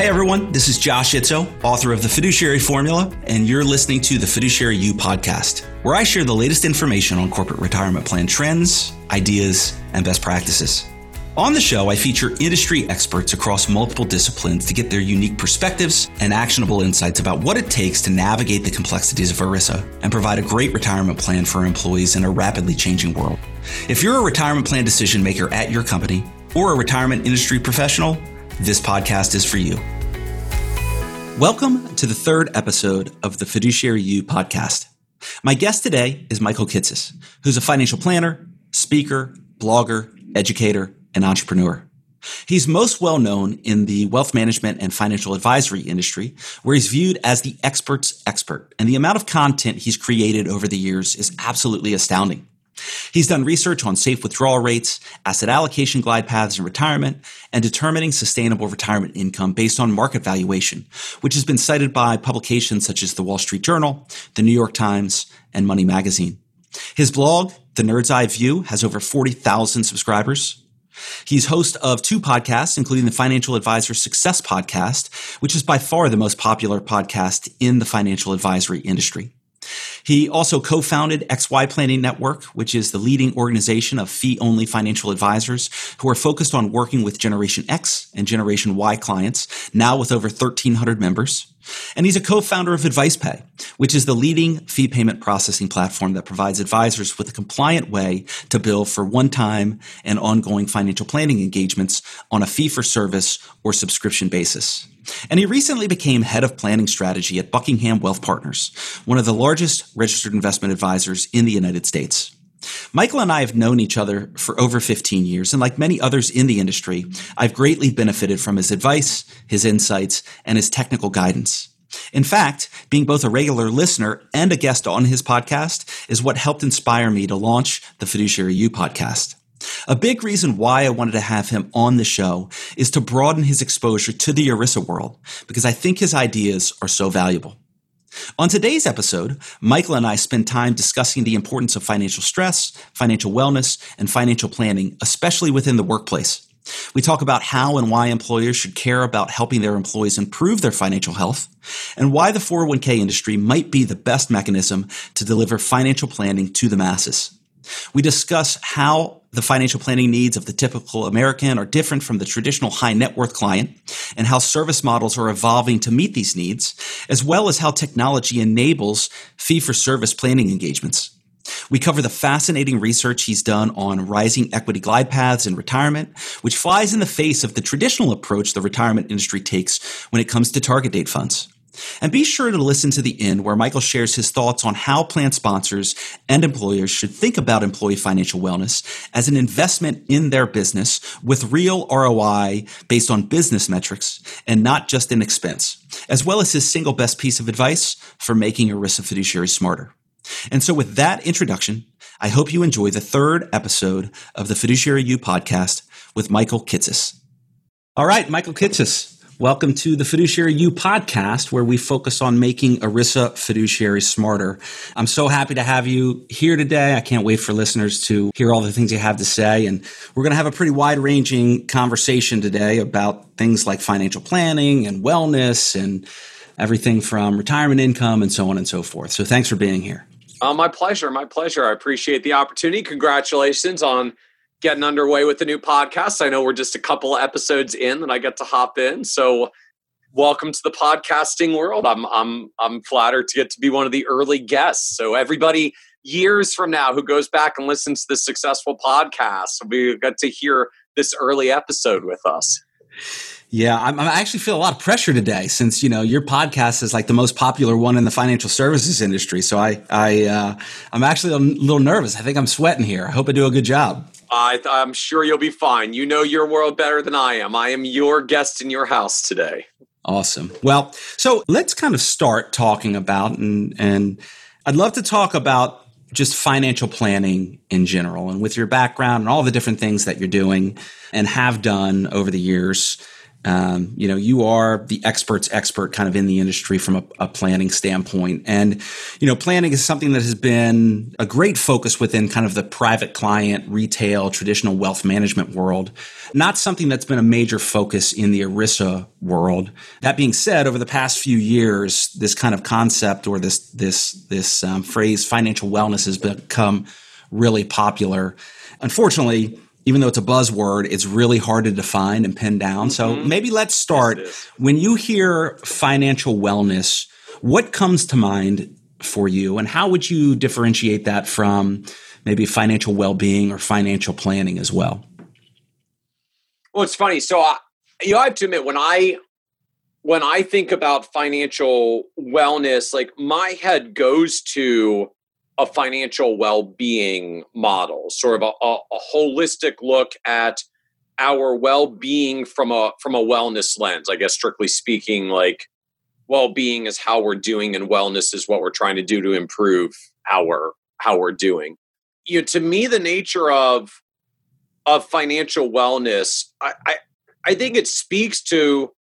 Hey everyone, this is Josh Itzoe, author of The Fiduciary Formula, and you're listening to the Fiduciary You podcast, where I share the latest information on corporate retirement plan trends, ideas, and best practices. On the show, I feature industry experts across multiple disciplines to get their unique perspectives and actionable insights about what it takes to navigate the complexities of ERISA and provide a great retirement plan for employees in a rapidly changing world. If you're a retirement plan decision maker at your company or a retirement industry professional, this podcast is for you. Welcome to the third episode of the Fiduciary You podcast. My guest today is Michael Kitces, who's a financial planner, speaker, blogger, educator, and entrepreneur. He's most well known in the wealth management and financial advisory industry, where he's viewed as the expert's expert. And the amount of content he's created over the years is absolutely astounding. He's done research on safe withdrawal rates, asset allocation glide paths in retirement, and determining sustainable retirement income based on market valuation, which has been cited by publications such as the Wall Street Journal, the New York Times, and Money Magazine. His blog, The Nerd's Eye View, has over 40,000 subscribers. He's host of two podcasts, including the Financial Advisor Success Podcast, which is by far the most popular podcast in the financial advisory industry. He also co-founded XY Planning Network, which is the leading organization of fee-only financial advisors who are focused on working with Generation X and Generation Y clients, now with over 1,300 members. And he's a co-founder of AdvicePay, which is the leading fee payment processing platform that provides advisors with a compliant way to bill for one-time and ongoing financial planning engagements on a fee-for-service or subscription basis. And he recently became head of planning strategy at Buckingham Wealth Partners, one of the largest registered investment advisors in the United States. Michael and I have known each other for over 15 years, and like many others in the industry, I've greatly benefited from his advice, his insights, and his technical guidance. In fact, being both a regular listener and a guest on his podcast is what helped inspire me to launch the Fiduciary You podcast. A big reason why I wanted to have him on the show is to broaden his exposure to the ERISA world because I think his ideas are so valuable. On today's episode, Michael and I spend time discussing the importance of financial stress, financial wellness, and financial planning, especially within the workplace. We talk about how and why employers should care about helping their employees improve their financial health, and why the 401k industry might be the best mechanism to deliver financial planning to the masses. We discuss how the financial planning needs of the typical American are different from the traditional high net worth client and how service models are evolving to meet these needs, as well as how technology enables fee for service planning engagements. We cover the fascinating research he's done on rising equity glide paths in retirement, which flies in the face of the traditional approach the retirement industry takes when it comes to target date funds. And be sure to listen to the end where Michael shares his thoughts on how plan sponsors and employers should think about employee financial wellness as an investment in their business with real ROI based on business metrics and not just an expense, as well as his single best piece of advice for making ERISA fiduciary smarter. And so with that introduction, I hope you enjoy the third episode of the Fiduciary You podcast with Michael Kitces. All right, Michael Kitces. Welcome to the Fiduciary You podcast, where we focus on making ERISA fiduciary smarter. I'm so happy to have you here today. I can't wait for listeners to hear all the things you have to say. And we're going to have a pretty wide ranging conversation today about things like financial planning and wellness and everything from retirement income and so on and so forth. So thanks for being here. Uh, my pleasure. My pleasure. I appreciate the opportunity. Congratulations on getting underway with the new podcast. I know we're just a couple episodes in and I get to hop in. So welcome to the podcasting world. I'm I'm I'm flattered to get to be one of the early guests. So everybody years from now who goes back and listens to this successful podcast, we get to hear this early episode with us. Yeah, I'm, i actually feel a lot of pressure today since you know your podcast is like the most popular one in the financial services industry. So I, I, uh, I'm actually a little nervous. I think I'm sweating here. I hope I do a good job. I, I'm sure you'll be fine. You know your world better than I am. I am your guest in your house today. Awesome. Well, so let's kind of start talking about and and I'd love to talk about just financial planning in general and with your background and all the different things that you're doing and have done over the years Um, you know, you are the expert's expert kind of in the industry from a, a, planning standpoint. And, you know, planning is something that has been a great focus within kind of the private client, retail, traditional wealth management world. Not something that's been a major focus in the ERISA world. That being said, over the past few years, this kind of concept or this, this, this um, phrase financial wellness has become really popular. Unfortunately, even though it's a buzzword, it's really hard to define and pin down. Mm-hmm. So maybe let's start. Yes, when you hear financial wellness, what comes to mind for you, and how would you differentiate that from maybe financial well being or financial planning as well? Well, it's funny. So, I, you know, I have to admit, when I when I think about financial wellness, like my head goes to a financial well-being model, sort of a, a, a holistic look at our well-being from a from a wellness lens. I guess strictly speaking, like well-being is how we're doing, and wellness is what we're trying to do to improve our how we're doing. You know, to me, the nature of of financial wellness, I, I, I think it speaks to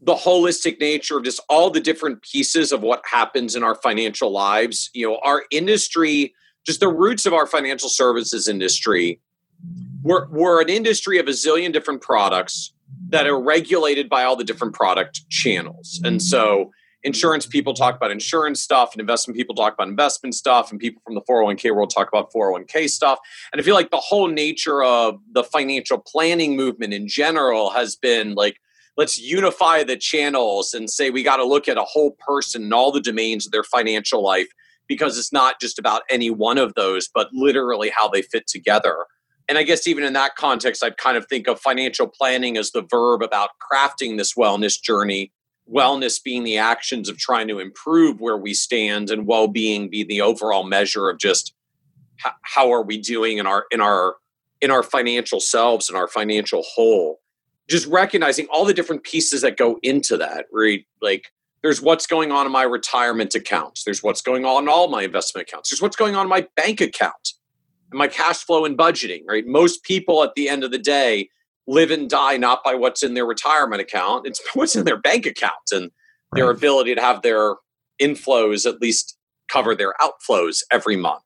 the holistic nature of just all the different pieces of what happens in our financial lives. You know, our industry, just the roots of our financial services industry, we're, we're an industry of a zillion different products that are regulated by all the different product channels. And so insurance people talk about insurance stuff and investment people talk about investment stuff and people from the 401k world talk about 401k stuff and i feel like the whole nature of the financial planning movement in general has been like let's unify the channels and say we got to look at a whole person and all the domains of their financial life because it's not just about any one of those, but literally how they fit together. And I guess even in that context, I'd kind of think of financial planning as the verb about crafting this wellness journey. Wellness being the actions of trying to improve where we stand, and well-being be the overall measure of just how, how are we doing in our in our in our financial selves and our financial whole just recognizing all the different pieces that go into that right? Like there's what's going on in my retirement accounts there's what's going on in all my investment accounts. There's what's going on in my bank account and my cash flow and budgeting right? Most people at the end of the day live and die not by what's in their retirement account. It's what's in their bank account and right. their ability to have their inflows at least cover their outflows every month.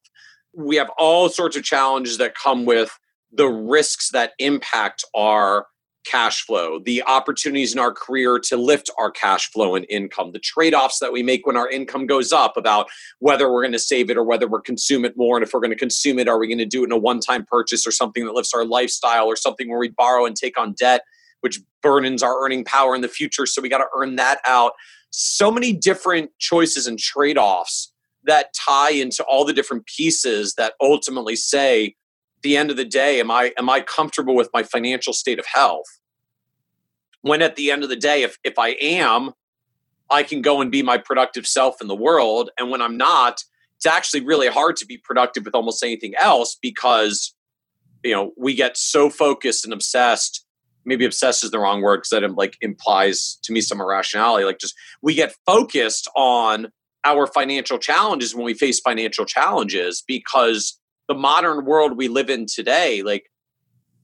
We have all sorts of challenges that come with the risks that impact our cash flow, the opportunities in our career to lift our cash flow and income, the trade offs that we make when our income goes up about whether we're going to save it or whether we're consume it more. And if we're going to consume it, are we going to do it in a one time purchase or something that lifts our lifestyle or something where we borrow and take on debt, which burdens our earning power in the future. So we got to earn that out. So many different choices and trade offs that tie into all the different pieces that ultimately say, the end of the day am i am i comfortable with my financial state of health? When at the end of the day if if i am i can go and be my productive self in the world. And when i'm not it's actually really hard to be productive with almost anything else because you know we get so focused and obsessed. Maybe obsessed is the wrong word because that like implies to me some irrationality. Like just we get focused on our financial challenges when we face financial challenges because the modern world we live in today, like,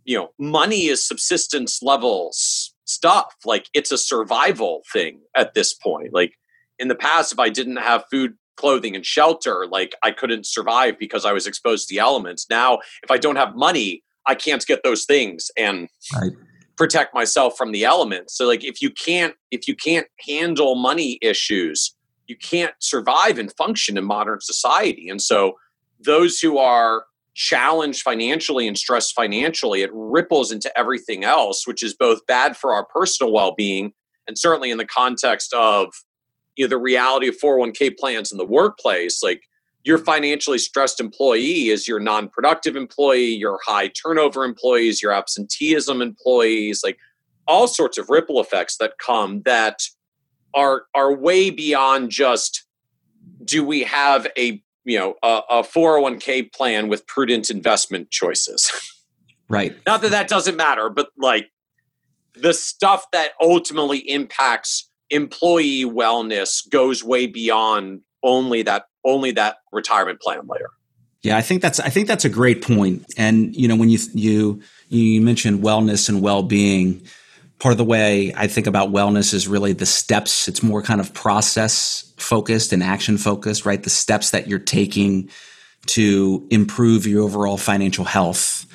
you know, money is subsistence levels stuff. Like, it's a survival thing at this point. Like, in the past, if I didn't have food, clothing, and shelter, like, I couldn't survive because I was exposed to the elements. Now, if I don't have money, I can't get those things and right. protect myself from the elements. So, like, if you can't, if you can't handle money issues, you can't survive and function in modern society. And so, those who are challenged financially and stressed financially, it ripples into everything else, which is both bad for our personal well being and certainly in the context of you know the reality of 401k plans in the workplace like your financially stressed employee is your non-productive employee your high turnover employees your absenteeism employees like all sorts of ripple effects that come that are are way beyond just do we have a you know a, a 401k plan with prudent investment choices. Right. Not that that doesn't matter but like the stuff that ultimately impacts employee wellness goes way beyond only that only that retirement plan layer. Yeah i think that's i think that's a great point. And you know when you you you mentioned wellness and well-being part of the way I think about wellness is really the steps. It's more kind of process focused and action focused, right? The steps that you're taking to improve your overall financial health.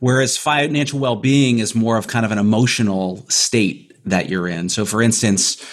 Whereas financial well being is more of kind of an emotional state that you're in. So, for instance,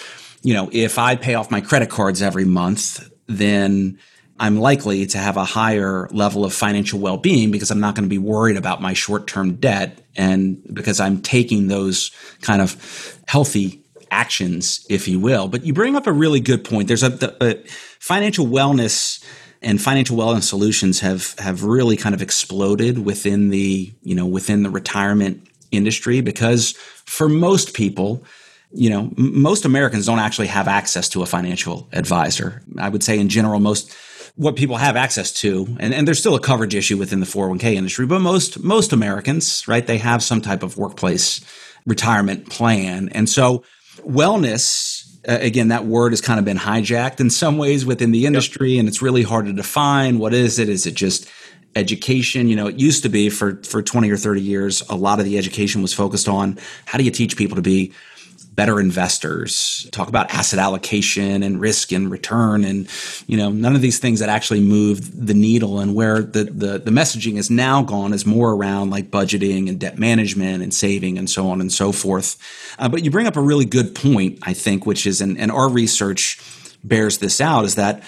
you know, if I pay off my credit cards every month, then I'm likely to have a higher level of financial well being because I'm not going to be worried about my short term debt and because I'm taking those kind of healthy actions, if you will. But you bring up a really good point. There's a, a financial wellness and financial wellness solutions have have really kind of exploded within the you know within the retirement industry because for most people you know most americans don't actually have access to a financial advisor i would say in general most what people have access to. And, and there's still a coverage issue within the 401k industry but most most americans right they have some type of workplace retirement plan. And so wellness uh, again that word has kind of been hijacked in some ways within the industry yep. and it's really hard to define what is it. Is it just education? You know it used to be for for 20 or 30 years a lot of the education was focused on how do you teach people to be better investors, talk about asset allocation and risk and return and you know none of these things that actually move the needle and where the, the the messaging is now gone is more around like budgeting and debt management and saving and so on and so forth. Uh, but you bring up a really good point, I think, which is and, and our research bears this out is that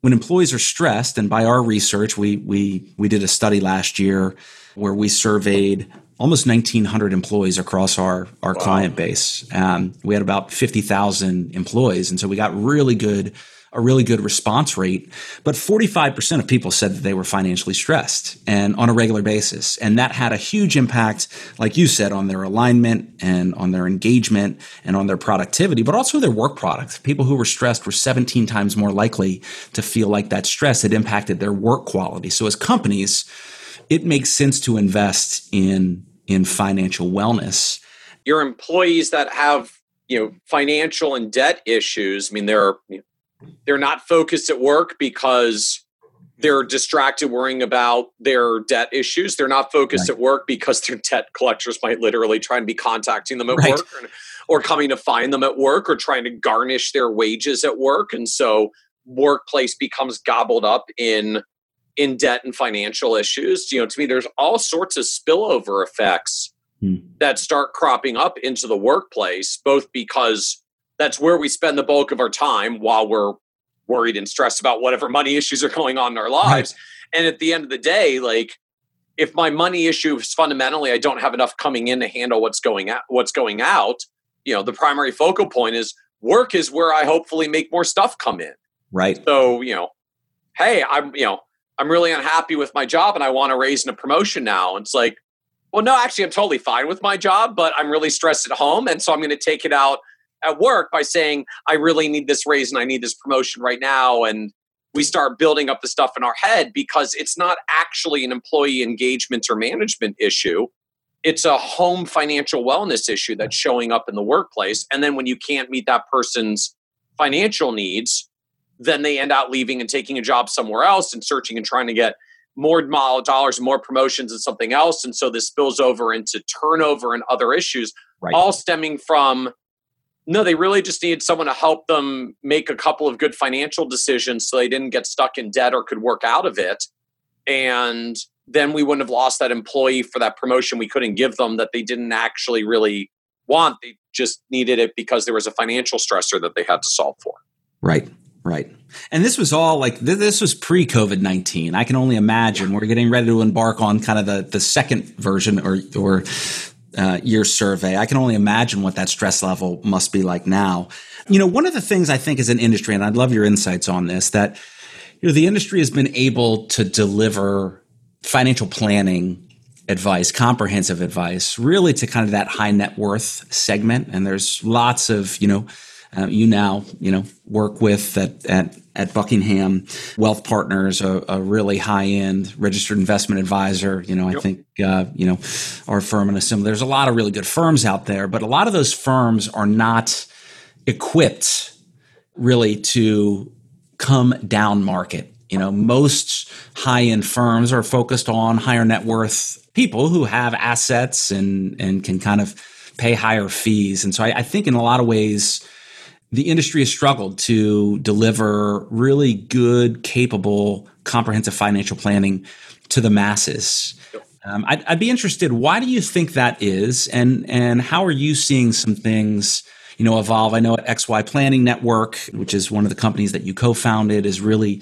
when employees are stressed, and by our research, we we we did a study last year where we surveyed almost 1,900 employees across our, our wow. client base. Um, we had about 50,000 employees. And so we got really good, a really good response rate. But 45% of people said that they were financially stressed and on a regular basis. And that had a huge impact, like you said, on their alignment and on their engagement and on their productivity, but also their work product. People who were stressed were 17 times more likely to feel like that stress had impacted their work quality. So as companies, it makes sense to invest in in financial wellness. Your employees that have you know financial and debt issues. I mean, they're they're not focused at work because they're distracted worrying about their debt issues. They're not focused right. at work because their debt collectors might literally try and be contacting them at right. work or, or coming to find them at work or trying to garnish their wages at work. And so workplace becomes gobbled up in in debt and financial issues. You know, to me, there's all sorts of spillover effects hmm. that start cropping up into the workplace, both because that's where we spend the bulk of our time while we're worried and stressed about whatever money issues are going on in our lives. Right. And at the end of the day, like if my money issue is fundamentally I don't have enough coming in to handle what's going out, what's going out, you know, the primary focal point is work is where I hopefully make more stuff come in. Right. So, you know, hey, I'm, you know, I'm really unhappy with my job and I want to raise in a promotion now. And it's like, well, no, actually, I'm totally fine with my job, but I'm really stressed at home. And so I'm going to take it out at work by saying, I really need this raise and I need this promotion right now. And we start building up the stuff in our head because it's not actually an employee engagement or management issue. It's a home financial wellness issue that's showing up in the workplace. And then when you can't meet that person's financial needs, then they end up leaving and taking a job somewhere else and searching and trying to get more dollars and more promotions and something else. And so this spills over into turnover and other issues, right. all stemming from no, they really just needed someone to help them make a couple of good financial decisions so they didn't get stuck in debt or could work out of it. And then we wouldn't have lost that employee for that promotion we couldn't give them that they didn't actually really want. They just needed it because there was a financial stressor that they had to solve for. Right. Right. And this was all like this was pre COVID nineteen. I can only imagine we're getting ready to embark on kind of the the second version or or uh, year survey. I can only imagine what that stress level must be like now. You know, one of the things I think as an industry, and I'd love your insights on this, that you know the industry has been able to deliver financial planning advice, comprehensive advice, really to kind of that high net worth segment. And there's lots of you know uh, you now, you know, work with at, at, at Buckingham Wealth Partners, a, a really high end registered investment advisor. You know, yep. I think, uh, you know, our firm and a similar, there's a lot of really good firms out there, but a lot of those firms are not equipped really to come down market. You know, most high end firms are focused on higher net worth people who have assets and, and can kind of pay higher fees. And so I, I think in a lot of ways, the industry has struggled to deliver really good, capable, comprehensive financial planning to the masses. Um, I'd, I'd, be interested. Why do you think that is, and and how are you seeing some things, you know, evolve? I know at XY Planning Network, which is one of the companies that you co-founded, is really,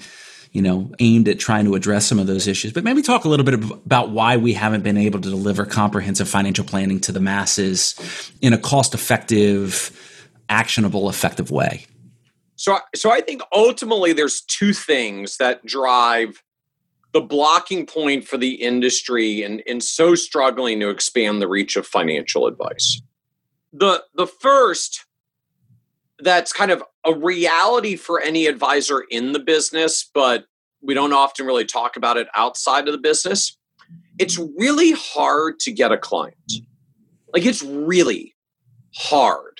you know, aimed at trying to address some of those issues. But maybe talk a little bit about why we haven't been able to deliver comprehensive financial planning to the masses in a cost-effective, actionable, effective way. So, so I think ultimately there's two things that drive the blocking point for the industry and in so struggling to expand the reach of financial advice. The the first that's kind of a reality for any advisor in the business, but we don't often really talk about it outside of the business. It's really hard to get a client. Like it's really hard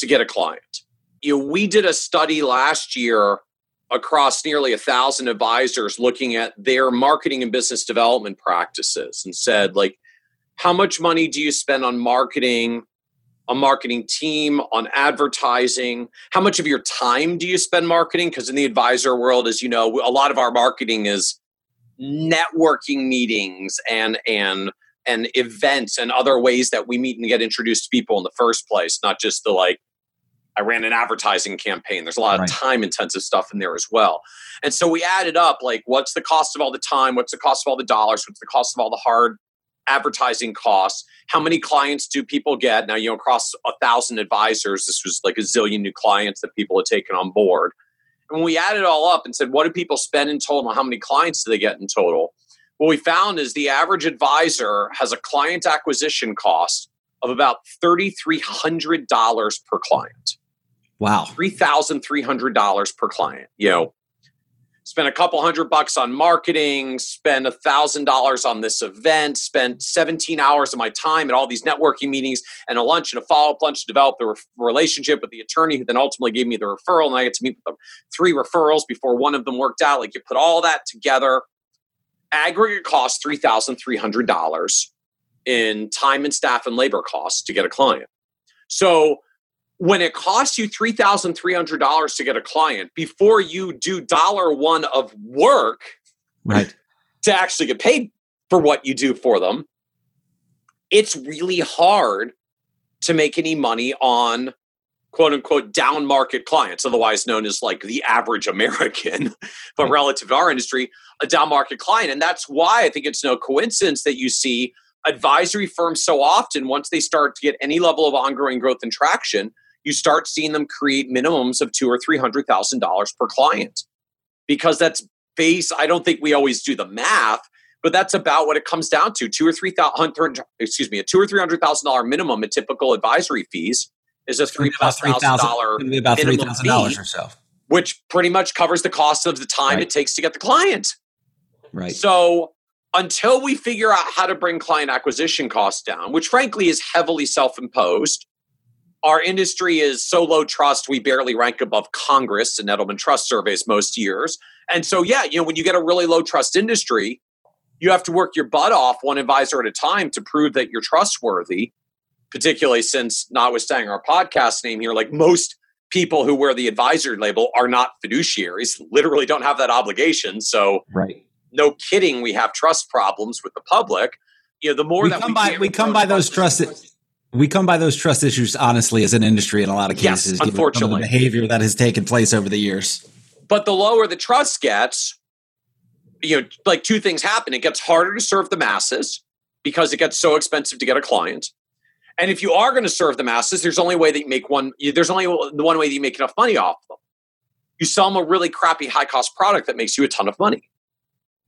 to get a client. You know, we did a study last year across nearly a thousand advisors looking at their marketing and business development practices and said like how much money do you spend on marketing a marketing team on advertising how much of your time do you spend marketing because in the advisor world as you know a lot of our marketing is networking meetings and and and events and other ways that we meet and get introduced to people in the first place not just the like I ran an advertising campaign. There's a lot right. of time intensive stuff in there as well. And so we added up like, what's the cost of all the time? What's the cost of all the dollars? What's the cost of all the hard advertising costs? How many clients do people get? Now, you know, across a thousand advisors, this was like a zillion new clients that people had taken on board. And when we added it all up and said, what do people spend in total? How many clients do they get in total? What we found is the average advisor has a client acquisition cost of about $3,300 per client. Wow. $3,300 per client. You know, spend a couple hundred bucks on marketing, spend a thousand dollars on this event, spend 17 hours of my time at all these networking meetings and a lunch and a follow-up lunch to develop the re- relationship with the attorney who then ultimately gave me the referral. And I get to meet with them three referrals before one of them worked out. Like you put all that together, aggregate cost $3,300 in time and staff and labor costs to get a client. So when it costs you $3,300 to get a client before you do dollar one of work right to actually get paid for what you do for them it's really hard to make any money on quote unquote down market clients otherwise known as like the average american but right. relative to our industry a down market client and that's why i think it's no coincidence that you see advisory firms so often once they start to get any level of ongoing growth and traction you start seeing them create minimums of two or three hundred thousand dollars per client because that's base. I don't think we always do the math, but that's about what it comes down to: two or three thousand. Excuse me, a two or three hundred thousand dollar minimum in typical advisory fees is a three thousand dollar about three thousand dollars or so, which pretty much covers the cost of the time right. it takes to get the client. Right. So until we figure out how to bring client acquisition costs down, which frankly is heavily self imposed, our industry is so low trust we barely rank above congress in edelman trust surveys most years. And so yeah you know when you get a really low trust industry you have to work your butt off one advisor at a time to prove that you're trustworthy particularly since notwithstanding our podcast name here like most people who wear the advisor label are not fiduciaries literally don't have that obligation. So right. no kidding we have trust problems with the public. You know the more we that come we by we come by those trust we come by those trust issues honestly as an industry in a lot of cases. Yes, unfortunately, behavior that has taken place over the years. But the lower the trust gets, you know, like two things happen. It gets harder to serve the masses because it gets so expensive to get a client. And if you are going to serve the masses, there's only way that you make one. There's only one way that you make enough money off them. You sell them a really crappy high cost product that makes you a ton of money.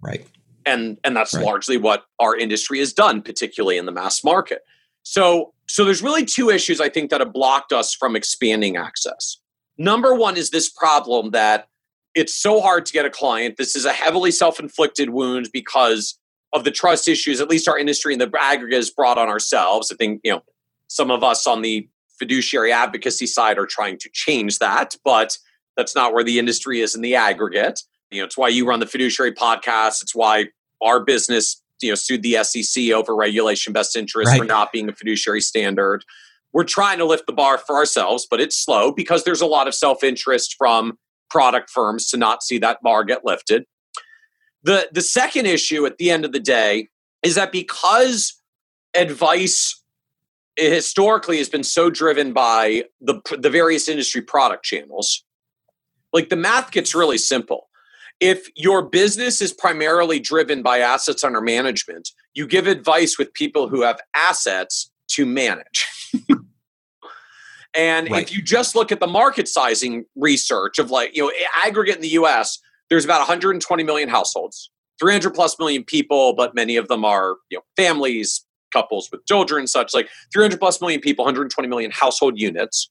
Right. And and that's right. largely what our industry has done, particularly in the mass market. So, so there's really two issues I think that have blocked us from expanding access. Number one is this problem that it's so hard to get a client. This is a heavily self-inflicted wound because of the trust issues, at least our industry and the aggregate has brought on ourselves. I think, you know, some of us on the fiduciary advocacy side are trying to change that, but that's not where the industry is in the aggregate. You know, it's why you run the fiduciary podcast. It's why our business you know sued the SEC over regulation best interest Right. for not being a fiduciary standard. We're trying to lift the bar for ourselves, but it's slow because there's a lot of self interest from product firms to not see that bar get lifted. The the second issue at the end of the day is that because advice historically has been so driven by the the various industry product channels, like the math gets really simple. If your business is primarily driven by assets under management, you give advice with people who have assets to manage. and Right. if you just look at the market sizing research of like, you know, aggregate in the US, there's about 120 million households, 300 plus million people, but many of them are, you know, families, couples with children, such like 300 plus million people, 120 million household units.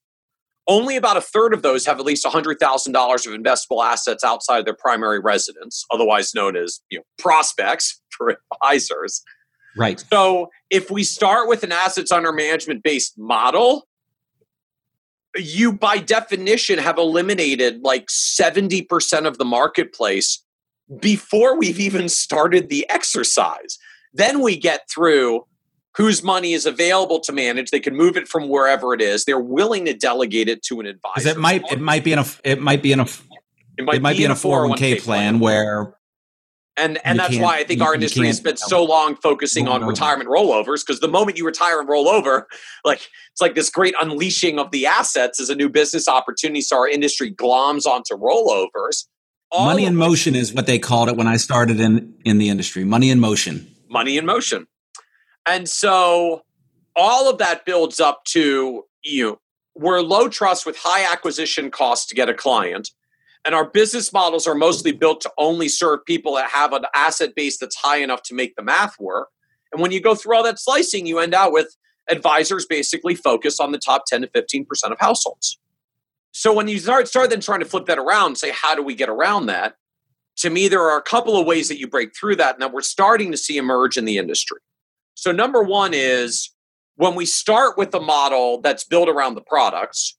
Only about a third of those have at least $100,000 of investable assets outside their primary residence, otherwise known as you know, prospects for advisors. Right. So if we start with an assets under management based model, you by definition have eliminated like 70% of the marketplace before we've even started the exercise. Then we get through whose money is available to manage. They can move it from wherever it is. They're willing to delegate it to an advisor. It might it might be in a it might be in a it it might be in a 401k plan where and and that's why I think you- our industry has spent so long focusing on retirement rollovers because the moment you retire and roll over, like it's like this great unleashing of the assets as a new business opportunity. So our industry gloms onto rollovers. All money in motion is what they called it when I started in in the industry. Money in motion. money in motion. And so all of that builds up to you. We're low trust with high acquisition costs to get a client. And our business models are mostly built to only serve people that have an asset base that's high enough to make the math work. And when you go through all that slicing, you end out with advisors basically focused on the top 10 to 15% of households. So when you start, start then trying to flip that around and say, how do we get around that? To me, there are a couple of ways that you break through that and that we're starting to see emerge in the industry. So, number one is when we start with a model that's built around the products,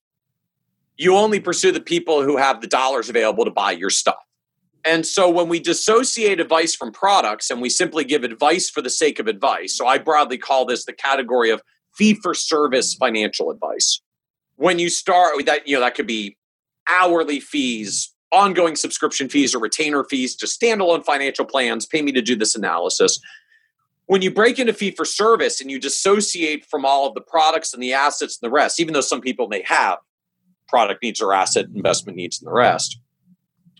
you only pursue the people who have the dollars available to buy your stuff. And so, when we dissociate advice from products and we simply give advice for the sake of advice, so I broadly call this the category of fee for service financial advice. When you start with that, you know, that could be hourly fees, ongoing subscription fees, or retainer fees, just standalone financial plans, pay me to do this analysis when you break into fee for service and you dissociate from all of the products and the assets and the rest, even though some people may have product needs or asset investment needs and the rest,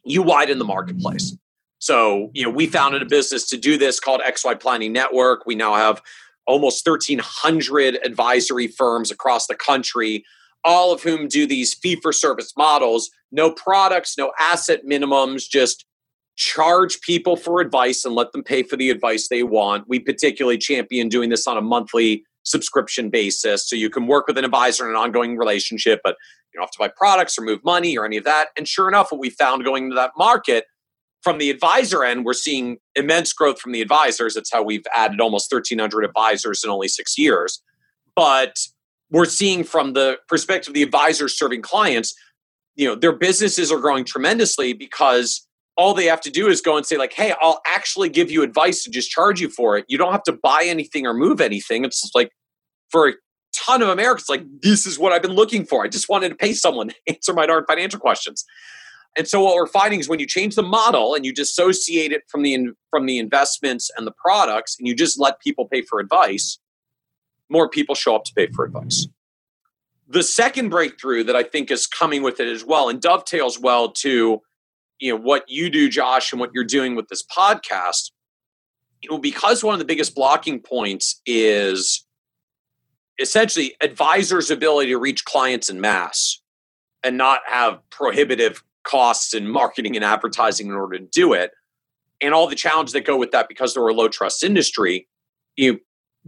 you widen the marketplace. So, you know, we founded a business to do this called XY Planning Network. We now have almost 1,300 advisory firms across the country, all of whom do these fee for service models. No products, no asset minimums, just charge people for advice and let them pay for the advice they want. We particularly champion doing this on a monthly subscription basis. So you can work with an advisor in an ongoing relationship, but you don't have to buy products or move money or any of that. And sure enough, what we found going into that market from the advisor end, we're seeing immense growth from the advisors. That's how we've added almost 1,300 advisors in only six years. But we're seeing from the perspective of the advisors serving clients, you know, their businesses are growing tremendously because all they have to do is go and say like hey i'll actually give you advice and just charge you for it. You don't have to buy anything or move anything. It's like for a ton of americans like this is what i've been looking for. I just wanted to pay someone to answer my darn financial questions. And so what we're finding is when you change the model and you dissociate it from the from the investments and the products and you just let people pay for advice more people show up to pay for advice. The second breakthrough that i think is coming with it as well and dovetails well to you know what you do josh and what you're doing with this podcast you know because one of the biggest blocking points is essentially advisors ability to reach clients in mass and not have prohibitive costs in marketing and advertising in order to do it. And all the challenges that go with that because they're a low trust industry you know,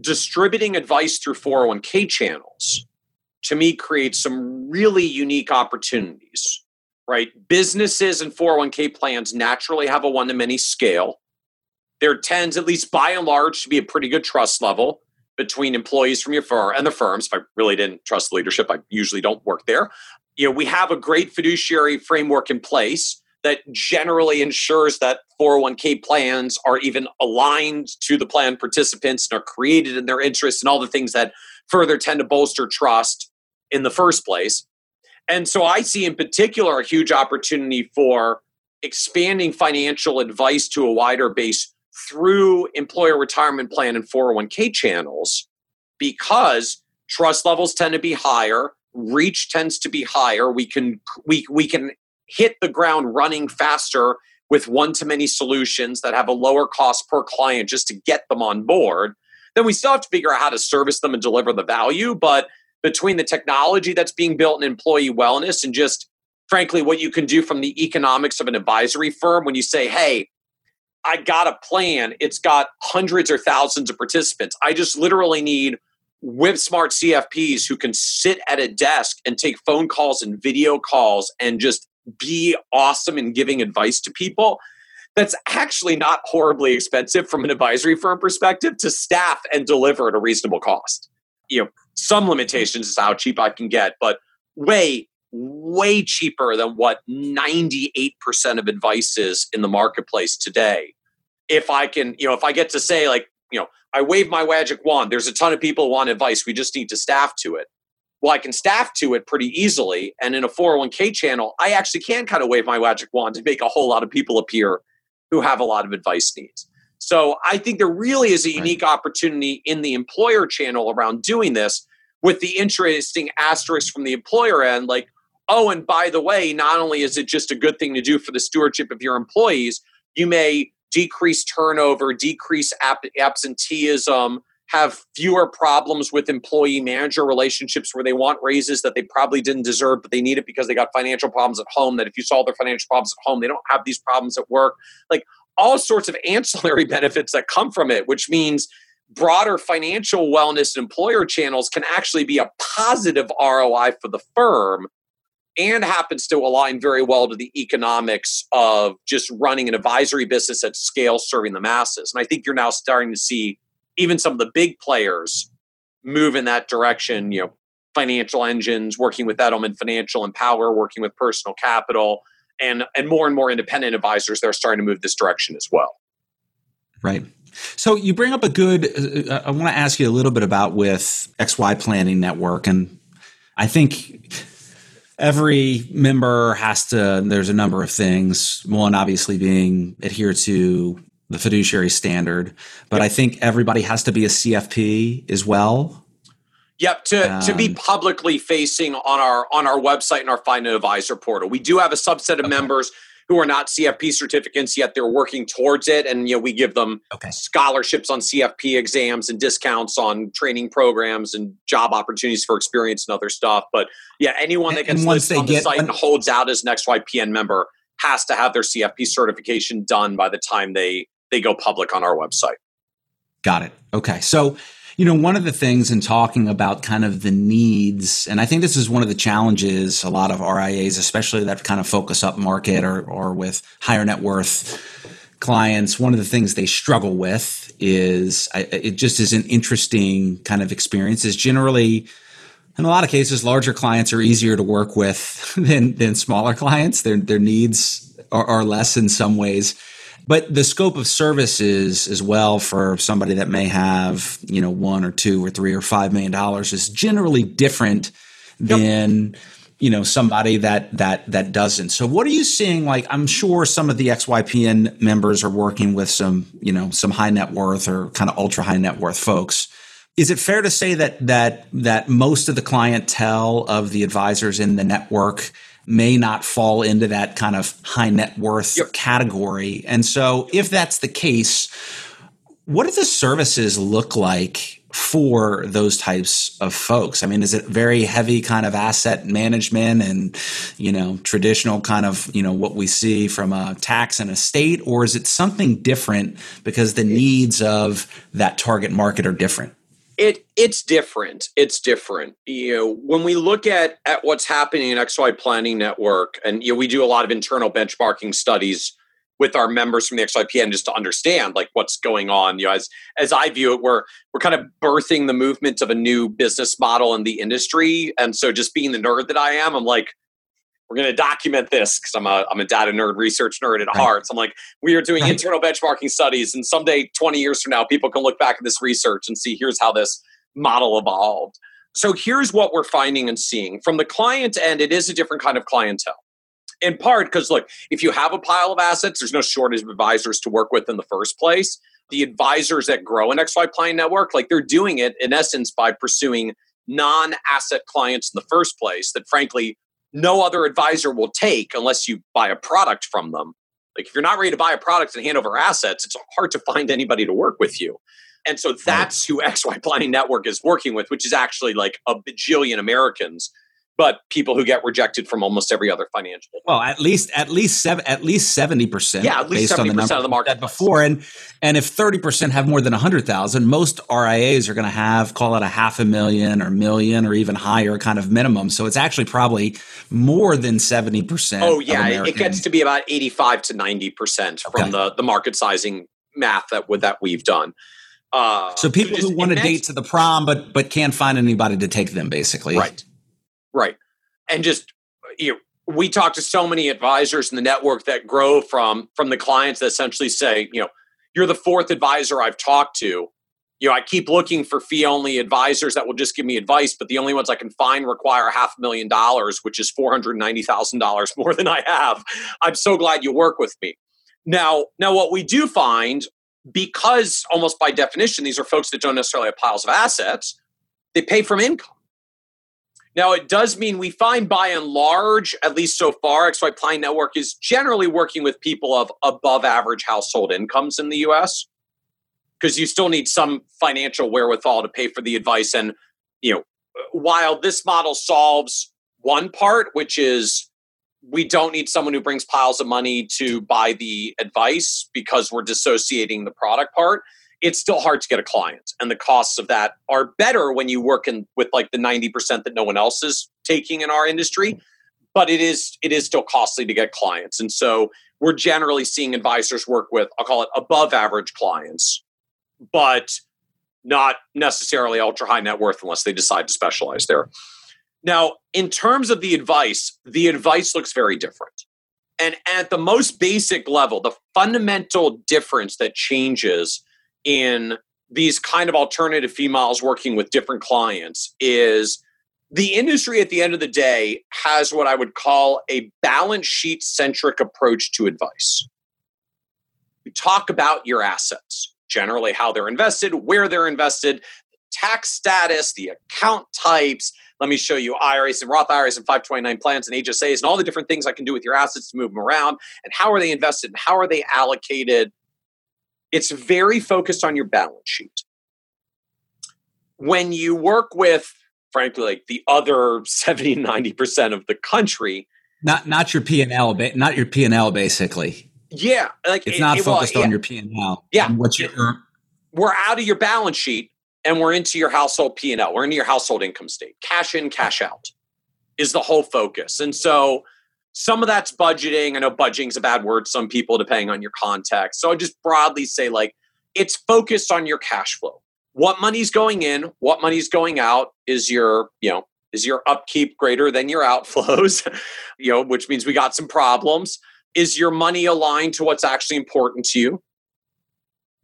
distributing advice through 401k channels to me creates some really unique opportunities right? Businesses and 401k plans naturally have a one to many scale. There tends, at least by and large, to be a pretty good trust level between employees from your firm and the firms. If I really didn't trust the leadership, I usually don't work there. You know, we have a great fiduciary framework in place that generally ensures that 401k plans are even aligned to the plan participants and are created in their interests and all the things that further tend to bolster trust in the first place. And so I see in particular a huge opportunity for expanding financial advice to a wider base through employer retirement plan and 401k channels because trust levels tend to be higher reach tends to be higher. We can we we can hit the ground running faster with one to many solutions that have a lower cost per client just to get them on board. Then we still have to figure out how to service them and deliver the value but between the technology that's being built in employee wellness and just frankly what you can do from the economics of an advisory firm when you say hey i got a plan. It's got hundreds or thousands of participants. I just literally need whip smart cfps who can sit at a desk and take phone calls and video calls and just be awesome in giving advice to people. That's actually not horribly expensive from an advisory firm perspective to staff and deliver at a reasonable cost. You know some limitations is how cheap i can get but way way cheaper than what 98% of advice is in the marketplace today. If I can, you know, if I get to say, like, you know, I wave my magic wand, there's a ton of people want advice. We just need to staff to it. Well, I can staff to it pretty easily. And in a 401k channel, I actually can kind of wave my magic wand to make a whole lot of people appear who have a lot of advice needs. So I think there really is a unique right. opportunity in the employer channel around doing this with the interesting asterisk from the employer end. Like, oh, and by the way, not only is it just a good thing to do for the stewardship of your employees, you may decrease turnover, decrease absenteeism, have fewer problems with employee manager relationships where they want raises that they probably didn't deserve, but they need it because they got financial problems at home. That if you solve their financial problems at home, they don't have these problems at work. Like all sorts of ancillary benefits that come from it, which means broader financial wellness and employer channels can actually be a positive ROI for the firm and happens to align very well to the economics of just running an advisory business at scale serving the masses. And I think you're now starting to see even some of the big players move in that direction, you know, financial engines working with Edelman Financial Empower working with Personal Capital and and more and more independent advisors that are starting to move this direction as well. Right. So you bring up a good uh, I want to ask you a little bit about with XY Planning Network and I think every member has to there's a number of things one obviously being adhere to the fiduciary standard but i think everybody has to be a cfp as well yep to, um, to be um, publicly facing on our on our website and our find an advisor portal we do have a subset of okay. members who are not CFP certificants yet. They're working towards it, and you know we give them okay. scholarships on CFP exams and discounts on training programs and job opportunities for experience and other stuff. But yeah, anyone that gets listed on the site and holds out as an XYPN member has to have their CFP certification done by the time they they go public on our website. Got it. Okay, so you know, one of the things in talking about kind of the needs, and I think this is one of the challenges a lot of RIAs, especially that kind of focus up market or, or with higher net worth clients, one of the things they struggle with is it just is an interesting kind of experience is generally in a lot of cases, larger clients are easier to work with than, than smaller clients. Their, their needs are, are less in some ways. But the scope of services as well for somebody that may have, you know, one or two or three or five million dollars is generally different yep. than you know somebody that that that doesn't. So what are you seeing? Like i'm sure some of the xypn members are working with some you know some high net worth or kind of ultra high net worth folks. Is it fair to say that that that most of the clientele of the advisors in the network may not fall into that kind of high net worth yep. category. And so, if that's the case, what do the services look like for those types of folks? I mean, is it very heavy kind of asset management and, you know, traditional kind of, you know, what we see from a tax and estate, or is it something different because the needs of that target market are different? It it's different. It's different. You know when we look at at what's happening in xy planning network and you know we do a lot of internal benchmarking studies with our members from the xypn just to understand like what's going on. You know as as i view it we're we're kind of birthing the movement of a new business model in the industry. And so just being the nerd that i am i'm like we're going to document this because I'm a, I'm a data nerd, research nerd at right. heart. So I'm like, we are doing right. internal benchmarking studies. And someday, 20 years from now, people can look back at this research and see here's how this model evolved. So here's what we're finding and seeing from the client end. It is a different kind of clientele. In part because, look, if you have a pile of assets, there's no shortage of advisors to work with in the first place. The advisors that grow an XY Client Network, like they're doing it in essence by pursuing non asset clients in the first place that, frankly, no other advisor will take unless you buy a product from them. Like if you're not ready to buy a product and hand over assets, it's hard to find anybody to work with you. And so that's who XY Planning Network is working with, which is actually like a bajillion Americans but people who get rejected from almost every other financial. Well, at least at least seven at least seventy percent. Yeah, at least seventy percent of the market before, and and if thirty percent have more than a hundred thousand, most RIAs are going to have call it a half a million or million or even higher kind of minimum. So it's actually probably more than seventy percent. Oh yeah, it gets to be about eighty five to ninety percent okay. from the the market sizing math that that we've done. Uh, so people who want to date to the prom but but can't find anybody to take them, basically, right? Right. And just you know, we talk to so many advisors in the network that grow from from the clients that essentially say, you know, you're the fourth advisor I've talked to. You know, I keep looking for fee only advisors that will just give me advice, but the only ones I can find require half a million dollars, which is $490,000 more than I have. I'm so glad you work with me. Now, now what we do find because almost by definition these are folks that don't necessarily have piles of assets, they pay from income. Now, it does mean we find by and large, at least so far, XY Client Network is generally working with people of above average household incomes in the US because you still need some financial wherewithal to pay for the advice. And, you know, while this model solves one part, which is we don't need someone who brings piles of money to buy the advice because we're dissociating the product part it's still hard to get a client and the costs of that are better when you work in with like the 90% that no one else is taking in our industry but it is it is still costly to get clients and so we're generally seeing advisors work with i'll call it above average clients but not necessarily ultra high net worth unless they decide to specialize there. Now in terms of the advice the advice looks very different and at the most basic level the fundamental difference that changes in these kind of alternative females working with different clients is the industry at the end of the day has what I would call a balance sheet centric approach to advice. We talk about your assets, generally how they're invested, where they're invested, tax status, the account types. Let me show you IRAs and Roth IRAs and 529 plans and HSAs and all the different things I can do with your assets to move them around and how are they invested and how are they allocated it's very focused on your balance sheet. When you work with, frankly, like the other 70, 90% of the country, not not your P and L, not your P and L, basically. Yeah, like it's it, not it, focused well, on your P and L. Yeah, what you We're out of your balance sheet and we're into your household P and L. We're into your household income state. Cash in, cash out is the whole focus. And so some of that's budgeting. I know budgeting is a bad word, some people, depending on your context. So I just broadly say, like, it's focused on your cash flow. What money's going in, what money's going out is your, you know, is your upkeep greater than your outflows, you know, which means we got some problems. Is your money aligned to what's actually important to you?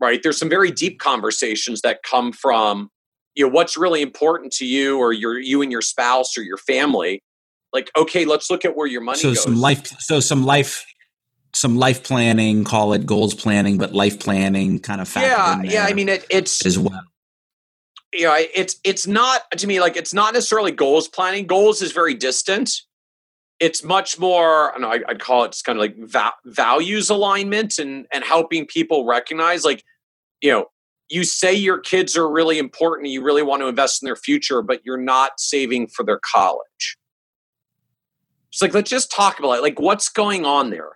Right? There's some very deep conversations that come from, you know, what's really important to you or your you and your spouse or your family like okay let's look at where your money so goes. some life so some life some life planning call it goals planning but life planning kind of yeah yeah i mean it, it's as well. You know it's it's not to me like it's not necessarily goals planning. Goals is very distant. It's much more I know, I'd call it just kind of like va- values alignment and and helping people recognize like you know you say your kids are really important and you really want to invest in their future but you're not saving for their college it's like let's just talk about it. Like what's going on there?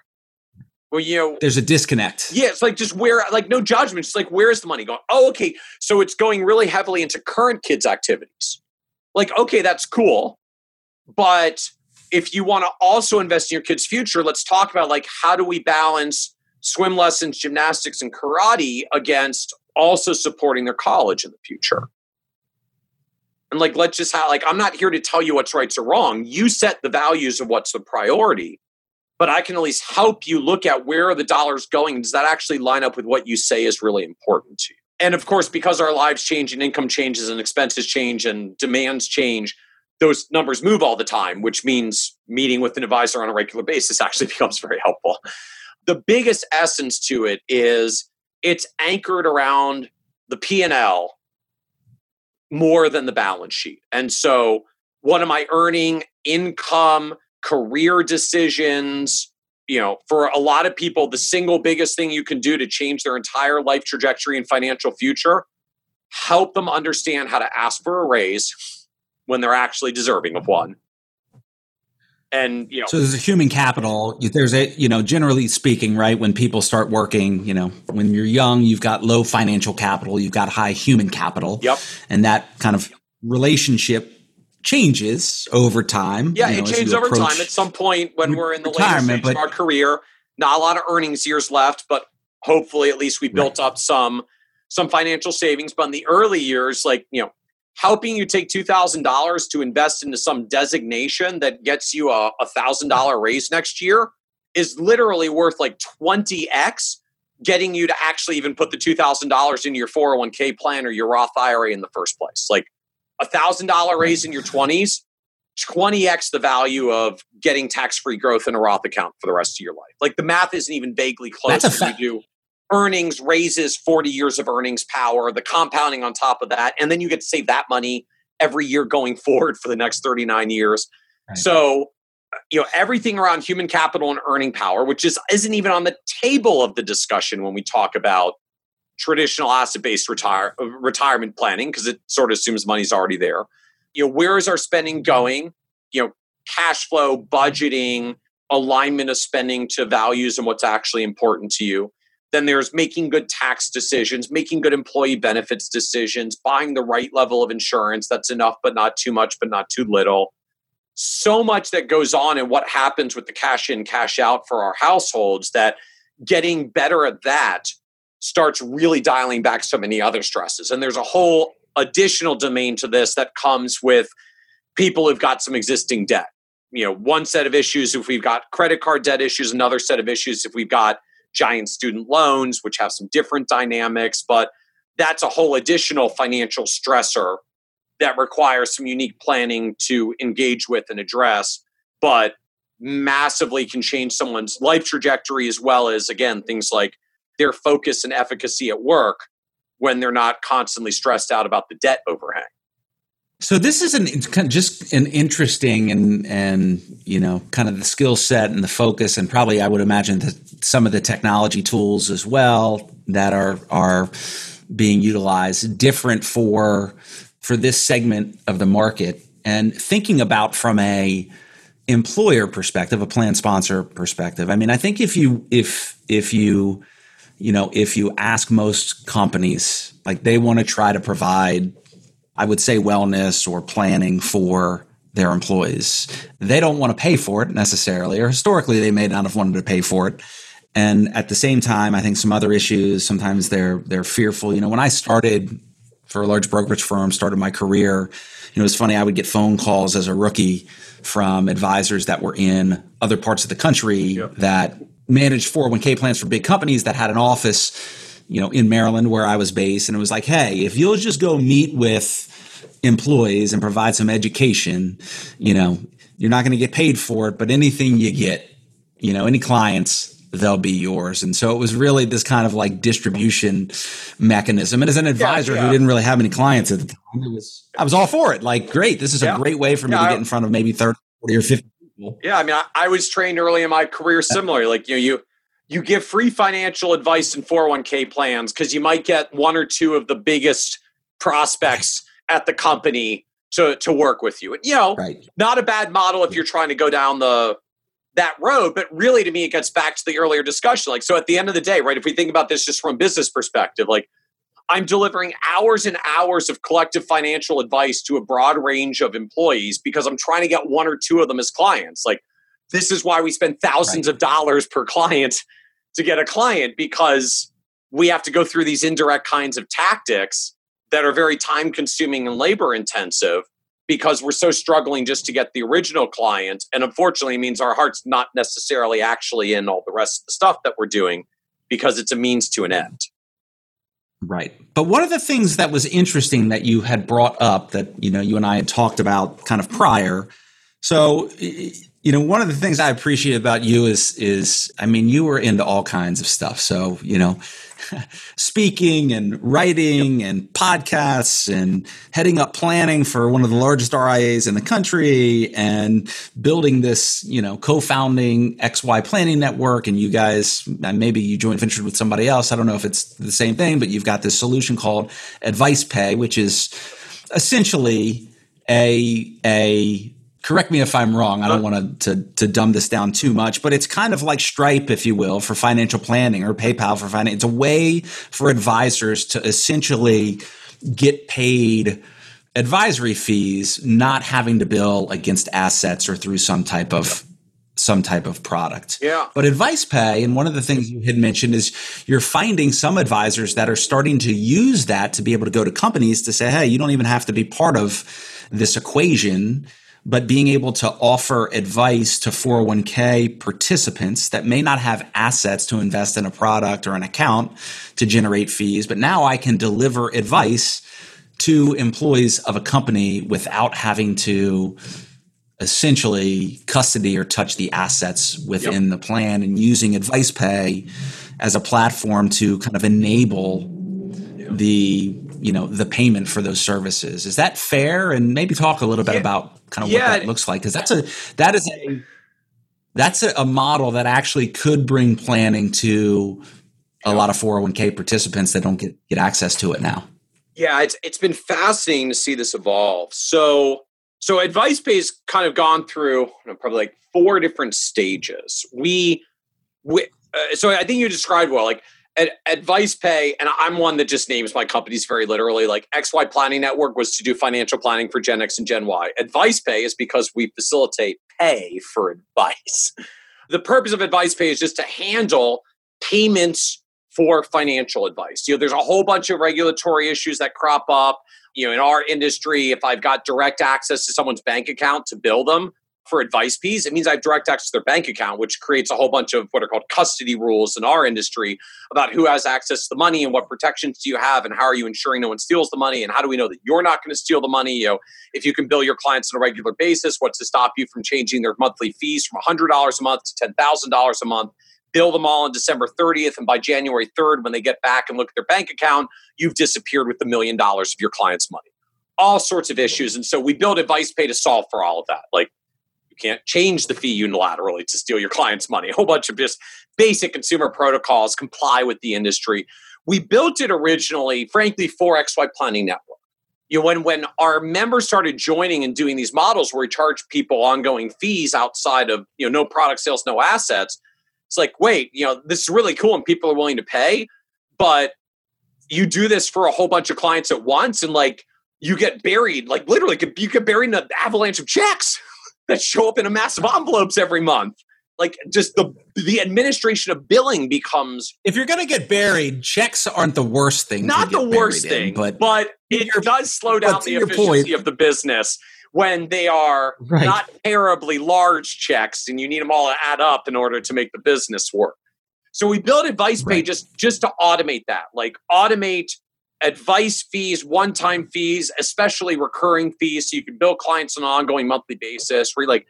Well, you know, there's a disconnect. Yeah, it's like just where, like no judgment. It's like where's the money going? Oh, okay, so it's going really heavily into current kids' activities. Like, okay, that's cool, but if you want to also invest in your kid's future, let's talk about like how do we balance swim lessons, gymnastics, and karate against also supporting their college in the future And like, let's just have, like, I'm not here to tell you what's right or wrong. You set the values of what's the priority, but I can at least help you look at where are the dollars going. Does that actually line up with what you say is really important to you? And of course, because our lives change and income changes and expenses change and demands change, those numbers move all the time, which means meeting with an advisor on a regular basis actually becomes very helpful. The biggest essence to it is it's anchored around the P&L more than the balance sheet. And so what am I earning, income, career decisions, you know, for a lot of people the single biggest thing you can do to change their entire life trajectory and financial future, help them understand how to ask for a raise when they're actually deserving of one and you know so there's a human capital. There's a you know generally speaking right when people start working you know when you're young you've got low financial capital you've got high human capital. Yep. And that kind of relationship changes over time. Yeah you know, it changes over time. At some point when we're in the later stage but, of our career not a lot of earnings years left but hopefully at least we built right. up some some financial savings. But in the early years like you know helping you take $2,000 to invest into some designation that gets you a $1,000 raise next year is literally worth like 20x getting you to actually even put the $2,000 into your 401k plan or your Roth IRA in the first place. Like a $1,000 raise in your 20s, 20x the value of getting tax free growth in a Roth account for the rest of your life. Like the math isn't even vaguely close That's a fa- you do earnings raises 40 years of earnings power, the compounding on top of that, and then you get to save that money every year going forward for the next 39 years. Right. So, you know, everything around human capital and earning power, which is isn't even on the table of the discussion when we talk about traditional asset-based retire uh, retirement planning because it sort of assumes money's already there. You know, where is our spending going? You know, cash flow, budgeting, alignment of spending to values and what's actually important to you. Then there's making good tax decisions, making good employee benefits decisions, buying the right level of insurance that's enough, but not too much, but not too little. So much that goes on and what happens with the cash in, cash out for our households that getting better at that starts really dialing back so many other stresses. And there's a whole additional domain to this that comes with people who've got some existing debt. You know, one set of issues if we've got credit card debt issues, another set of issues if we've got giant student loans, which have some different dynamics, but that's a whole additional financial stressor that requires some unique planning to engage with and address, but massively can change someone's life trajectory as well as, again, things like their focus and efficacy at work when they're not constantly stressed out about the debt overhang. So this is an kind of just an interesting and and you know kind of the skill set and the focus and probably I would imagine that some of the technology tools as well that are are being utilized different for for this segment of the market. And thinking about from a employer perspective a plan sponsor perspective i mean i think if you if if you you know if you ask most companies like they want to try to provide I would say wellness or planning for their employees. They don't want to pay for it necessarily, or historically they may not have wanted to pay for it. And at the same time, I think some other issues, sometimes they're they're fearful. You know, when I started for a large brokerage firm, started my career, you know, it's funny, I would get phone calls as a rookie from advisors that were in other parts of the country yep. that managed 401k plans for big companies that had an office you know, in Maryland where I was based, and it was like, hey, if you'll just go meet with employees and provide some education, you know, you're not going to get paid for it, but anything you get, you know, any clients, they'll be yours. And so it was really this kind of like distribution mechanism. And as an advisor yeah, yeah. who didn't really have any clients at the time, it was I was all for it. Like, great, this is yeah. a great way for me to get in front of maybe 30, 40 or 50 people. Yeah, I mean, I, I was trained early in my career similarly. Like, you know, you you give free financial advice in 401k plans because you might get one or two of the biggest prospects at the company to to work with you. And you know, right. not a bad model if you're trying to go down the that road, but really to me it gets back to the earlier discussion. Like so at the end of the day, right, if we think about this just from a business perspective, like I'm delivering hours and hours of collective financial advice to a broad range of employees because I'm trying to get one or two of them as clients. Like this is why we spend thousands right. of dollars per client to get a client because we have to go through these indirect kinds of tactics that are very time consuming and labor intensive because we're so struggling just to get the original client. And unfortunately, means our heart's not necessarily actually in all the rest of the stuff that we're doing because it's a means to an end. Right. But one of the things that was interesting that you had brought up that, you know, you and I had talked about kind of prior. So, you know, one of the things I appreciate about you is, is, I mean, you were into all kinds of stuff. So, you know, speaking and writing and podcasts and heading up planning for one of the largest RIAs in the country and building this, you know, co-founding XY planning network. And you guys, uh, maybe you joined ventured with somebody else. I don't know if it's the same thing, but you've got this solution called Advice Pay, which is essentially a, a correct me if I'm wrong. I don't uh-huh. want to, to dumb this down too much, but it's kind of like Stripe, if you will, for financial planning or PayPal for finance. It's a way for advisors to essentially get paid advisory fees, not having to bill against assets or through some type of some type of product. Yeah. But advice pay, and one of the things you had mentioned is you're finding some advisors that are starting to use that to be able to go to companies to say, hey, you don't even have to be part of this equation but being able to offer advice to 401k participants that may not have assets to invest in a product or an account to generate fees, but now I can deliver advice to employees of a company without having to essentially custody or touch the assets within yep. the plan and using advice pay as a platform to kind of enable the you know the payment for those services. Is that fair? And maybe talk a little bit yeah. about kind of yeah. what that looks like because that's a that is a that's a, a, model that actually could bring planning to a lot of 401k participants that don't get get access to it now. Yeah it's it's been fascinating to see this evolve. So so advice pays kind of gone through know, probably like four different stages. We, we uh, so i think you described well like advice pay and i'm one that just names my companies very literally like xy planning network was to do financial planning for gen x and gen y. Advice pay is because we facilitate pay for advice. The purpose of advice pay is just to handle payments for financial advice. You know there's a whole bunch of regulatory issues that crop up. You know in our industry if i've got direct access to someone's bank account to bill them for advice fees, it means I have direct access to their bank account, which creates a whole bunch of what are called custody rules in our industry about who has access to the money and what protections do you have and how are you ensuring no one steals the money and how do we know that you're not going to steal the money? You know, if you can bill your clients on a regular basis, what's to stop you from changing their monthly fees from $100 a month to $10,000 a month? Bill them all on December 30th, and by January 3rd, when they get back and look at their bank account, you've disappeared with the million dollars of your client's money all sorts of issues. And so we build advice pay to solve for all of that. Like you can't change the fee unilaterally to steal your client's money. A whole bunch of just basic consumer protocols comply with the industry. We built it originally, frankly, for XY Planning Network. You know, when when our members started joining and doing these models where we charge people ongoing fees outside of you know no product sales, no assets, it's like, wait, you know, this is really cool and people are willing to pay, but you do this for a whole bunch of clients at once and like you get buried, like literally you get buried in an avalanche of checks that show up in a massive envelopes every month like just the the administration of billing becomes if you're going to get buried checks aren't the worst thing not the worst thing in, but but it does slow down the efficiency point, of the business when they are right. not terribly large checks and you need them all to add up in order to make the business work so we built advice right. just just to automate that like automate advice fees, one time fees, especially recurring fees. So you can bill clients on an ongoing monthly basis. Where like,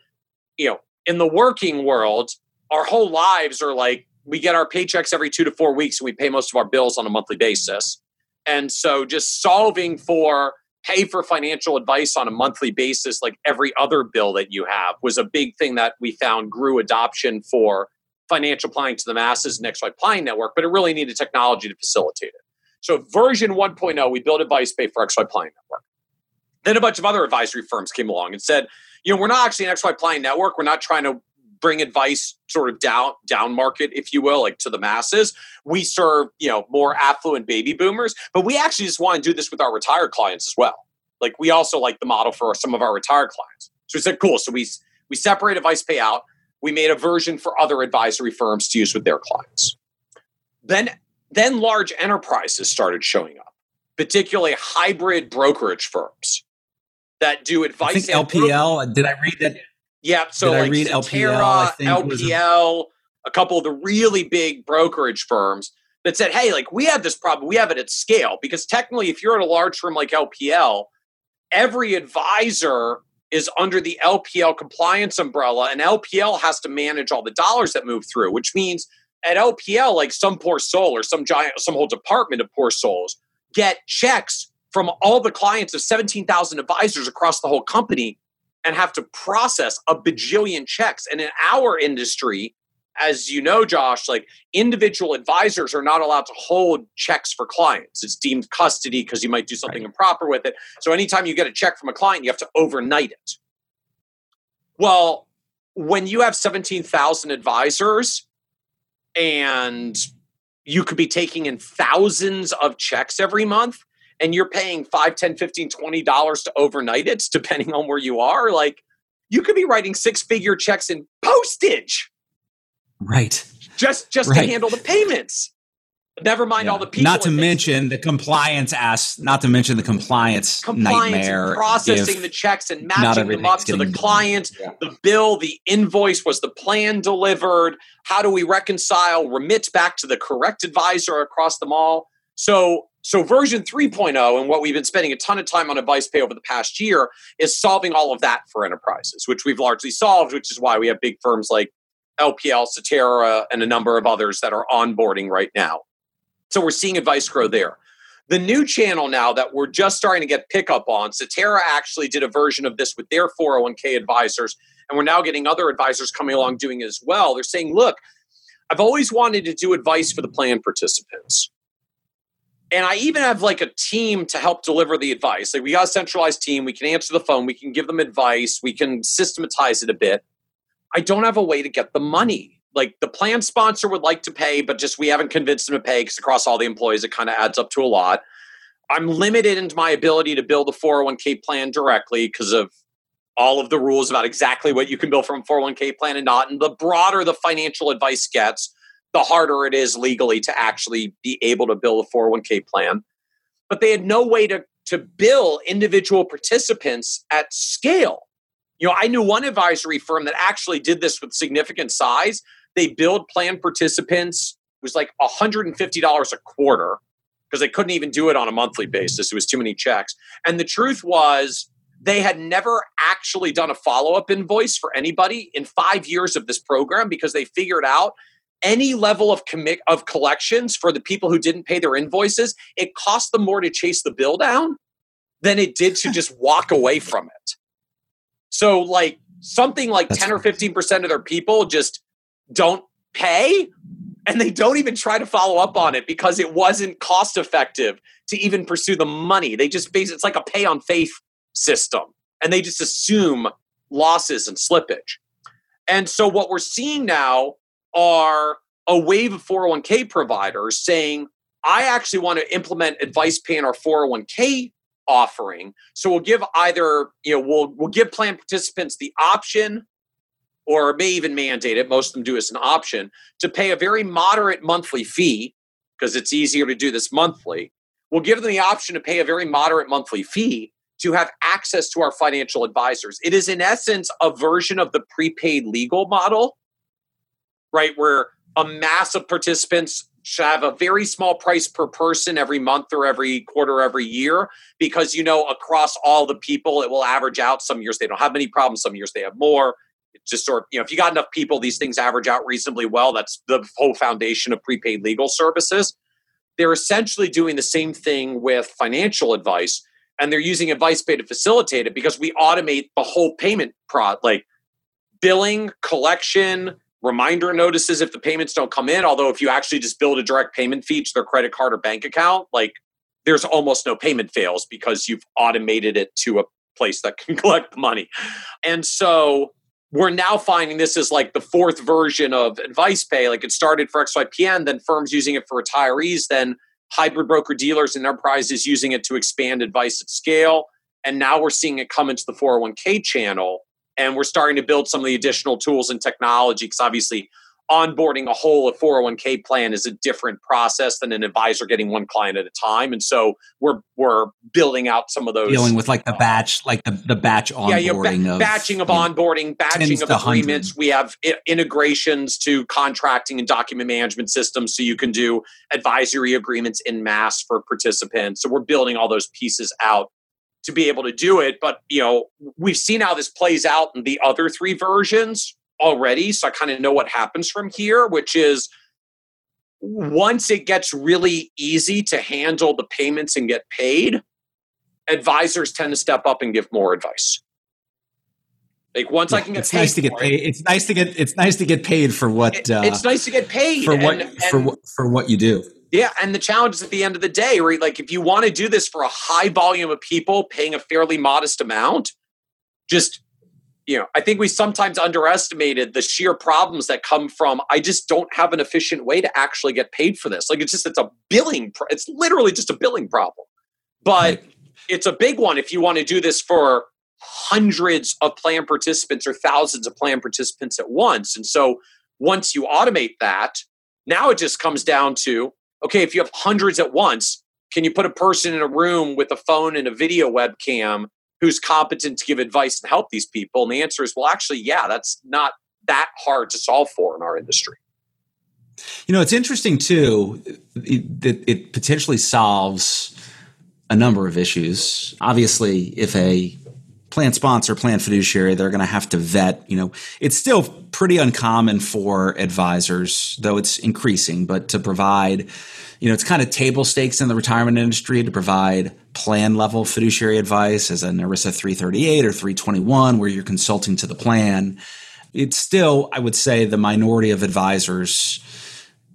you know, in the working world, our whole lives are like we get our paychecks every two to four weeks and we pay most of our bills on a monthly basis. And so just solving for pay for financial advice on a monthly basis, like every other bill that you have, was a big thing that we found grew adoption for financial planning to the masses and XY Planning Network, but it really needed technology to facilitate it. So version 1.0, we built Advice Pay for XY Planning Network. Then a bunch of other advisory firms came along and said, you know, we're not actually an XY Planning Network. We're not trying to bring advice sort of down down market, if you will, like to the masses. We serve, you know, more affluent baby boomers, but we actually just want to do this with our retired clients as well. Like we also like the model for some of our retired clients. So we said, cool. So we we separate advice payout. We made a version for other advisory firms to use with their clients. Then then large enterprises started showing up. particularly hybrid brokerage firms that do advice. I think LPL. Uh, did I read that? Yeah. So did like I read Cetera, LPL? LPL, a couple of the really big brokerage firms that said, "Hey, like we have this problem. We have it at scale because technically, if you're at a large firm like LPL, every advisor." Is under the LPL compliance umbrella, and LPL has to manage all the dollars that move through, which means at LPL, like some poor soul or some giant, some whole department of poor souls get checks from all the clients of 17,000 advisors across the whole company and have to process a bajillion checks. And in our industry, as you know, Josh, like individual advisors are not allowed to hold checks for clients. It's deemed custody because you might do something right. improper with it. So anytime you get a check from a client, you have to overnight it. Well, when you have 17,000 advisors and you could be taking in thousands of checks every month and you're paying 5 10 15 20 dollars to overnight it depending on where you are like you could be writing six figure checks in postage. Right. Just just right. to handle the payments Never mind yeah. all the people. Not to mention the compliance ass. Not to mention the compliance, compliance nightmare. processing the checks and matching them up to the client. Yeah. The bill, the invoice, was the plan delivered? How do we reconcile? Remit back to the correct advisor across them all. So, so version 3.0 and what we've been spending a ton of time on advice pay over the past year is solving all of that for enterprises, which we've largely solved. Which is why we have big firms like LPL, Cetera, and a number of others that are onboarding right now. So we're seeing advice grow there. The new channel now that we're just starting to get pickup on, Cetera actually did a version of this with their 401k advisors, and we're now getting other advisors coming along doing as well. They're saying, look, I've always wanted to do advice for the plan participants. And I even have like a team to help deliver the advice. Like we got a centralized team, we can answer the phone, we can give them advice, we can systematize it a bit. I don't have a way to get the money like the plan sponsor would like to pay, but just we haven't convinced them to pay because across all the employees, it kind of adds up to a lot. I'm limited in my ability to build a 401k plan directly because of all of the rules about exactly what you can build from a 401k plan and not. And the broader the financial advice gets, the harder it is legally to actually be able to build a 401k plan. But they had no way to, to bill individual participants at scale. You know, I knew one advisory firm that actually did this with significant size, they billed plan participants it was like $150 a quarter because they couldn't even do it on a monthly basis. It was too many checks. And the truth was, they had never actually done a follow up invoice for anybody in five years of this program because they figured out any level of commit of collections for the people who didn't pay their invoices, it cost them more to chase the bill down than it did to just walk away from it. So, like something like That's 10 or 15% of their people just don't pay and they don't even try to follow up on it because it wasn't cost effective to even pursue the money. They just base it's like a pay on faith system and they just assume losses and slippage. And so what we're seeing now are a wave of 401k providers saying, I actually want to implement advice pay in our 401k offering. So we'll give either, you know, we'll we'll give plan participants the option or may even mandate it, most of them do as an option, to pay a very moderate monthly fee, because it's easier to do this monthly. We'll give them the option to pay a very moderate monthly fee to have access to our financial advisors. It is, in essence, a version of the prepaid legal model, right? Where a mass of participants should have a very small price per person every month or every quarter, every year, because you know, across all the people, it will average out. Some years they don't have many problems, some years they have more just sort of, you know, if you got enough people, these things average out reasonably well. That's the whole foundation of prepaid legal services. They're essentially doing the same thing with financial advice, and they're using advice pay to facilitate it because we automate the whole payment pro like billing, collection, reminder notices if the payments don't come in. Although if you actually just build a direct payment fee to their credit card or bank account, like there's almost no payment fails because you've automated it to a place that can collect the money. And so we're now finding this is like the fourth version of advice pay. Like it started for XYPN, then firms using it for retirees, then hybrid broker dealers and enterprises using it to expand advice at scale. And now we're seeing it come into the 401k channel. And we're starting to build some of the additional tools and technology because obviously onboarding a whole 401k plan is a different process than an advisor getting one client at a time. And so we're we're building out some of those dealing with like the uh, batch like the, the batch onboarding yeah, ba- of batching of onboarding batching of agreements. 100. we have I- integrations to contracting and document management systems so you can do advisory agreements in mass for participants. So we're building all those pieces out to be able to do it. But you know we've seen how this plays out in the other three versions already, so I kind of know what happens from here, which is once it gets really easy to handle the payments and get paid, advisors tend to step up and give more advice. Like once yeah, I can get it's nice to get paid. It, it's nice to get it's nice to get paid for what it, uh, it's nice to get paid for what and, for what for what you do. Yeah, and the challenge is at the end of the day, right? Like if you want to do this for a high volume of people paying a fairly modest amount, just you know, I think we sometimes underestimated the sheer problems that come from I just don't have an efficient way to actually get paid for this. Like it's just it's a billing pro- it's literally just a billing problem. But right. it's a big one if you want to do this for hundreds of plan participants or thousands of plan participants at once. And so once you automate that, now it just comes down to okay, if you have hundreds at once, can you put a person in a room with a phone and a video webcam who's competent to give advice and help these people? And the answer is, well, actually, yeah, that's not that hard to solve for in our industry. You know, it's interesting too that it potentially solves a number of issues. Obviously, if a plan sponsor, plan fiduciary, they're going to have to vet. You know, it's still pretty uncommon for advisors, though it's increasing, but to provide, you know, it's kind of table stakes in the retirement industry to provide plan level fiduciary advice as an ERISA 338 or 321, where you're consulting to the plan. It's still, I would say, the minority of advisors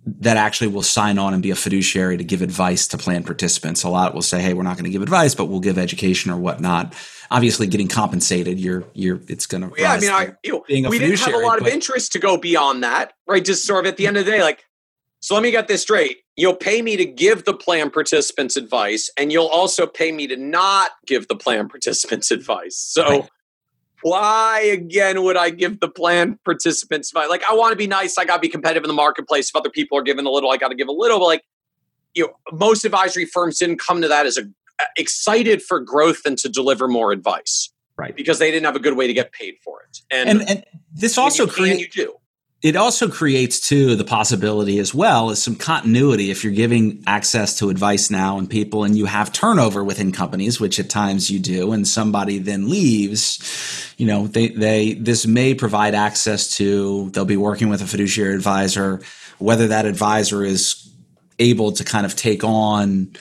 that actually will sign on and be a fiduciary to give advice to plan participants. A lot will say, "Hey, we're not going to give advice, but we'll give education or whatnot." Obviously, getting compensated, you're you're it's going to yeah. I mean, I, you know, we didn't have a lot of interest to go beyond that, right? Just sort of at the end of the day, like, so let me get this straight: you'll pay me to give the plan participants advice, and you'll also pay me to not give the plan participants advice. So. Right why again would I give the plan participants my like I want to be nice, I gotta be competitive in the marketplace. If other people are giving a little, I gotta give a little. But like you know, most advisory firms didn't come to that as a uh, excited for growth and to deliver more advice. Right. Because they didn't have a good way to get paid for it. And, and, and this also creates you do it also creates too the possibility as well as some continuity if you're giving access to advice now and people and you have turnover within companies which at times you do and somebody then leaves you know they they this may provide access to they'll be working with a fiduciary advisor whether that advisor is able to kind of take on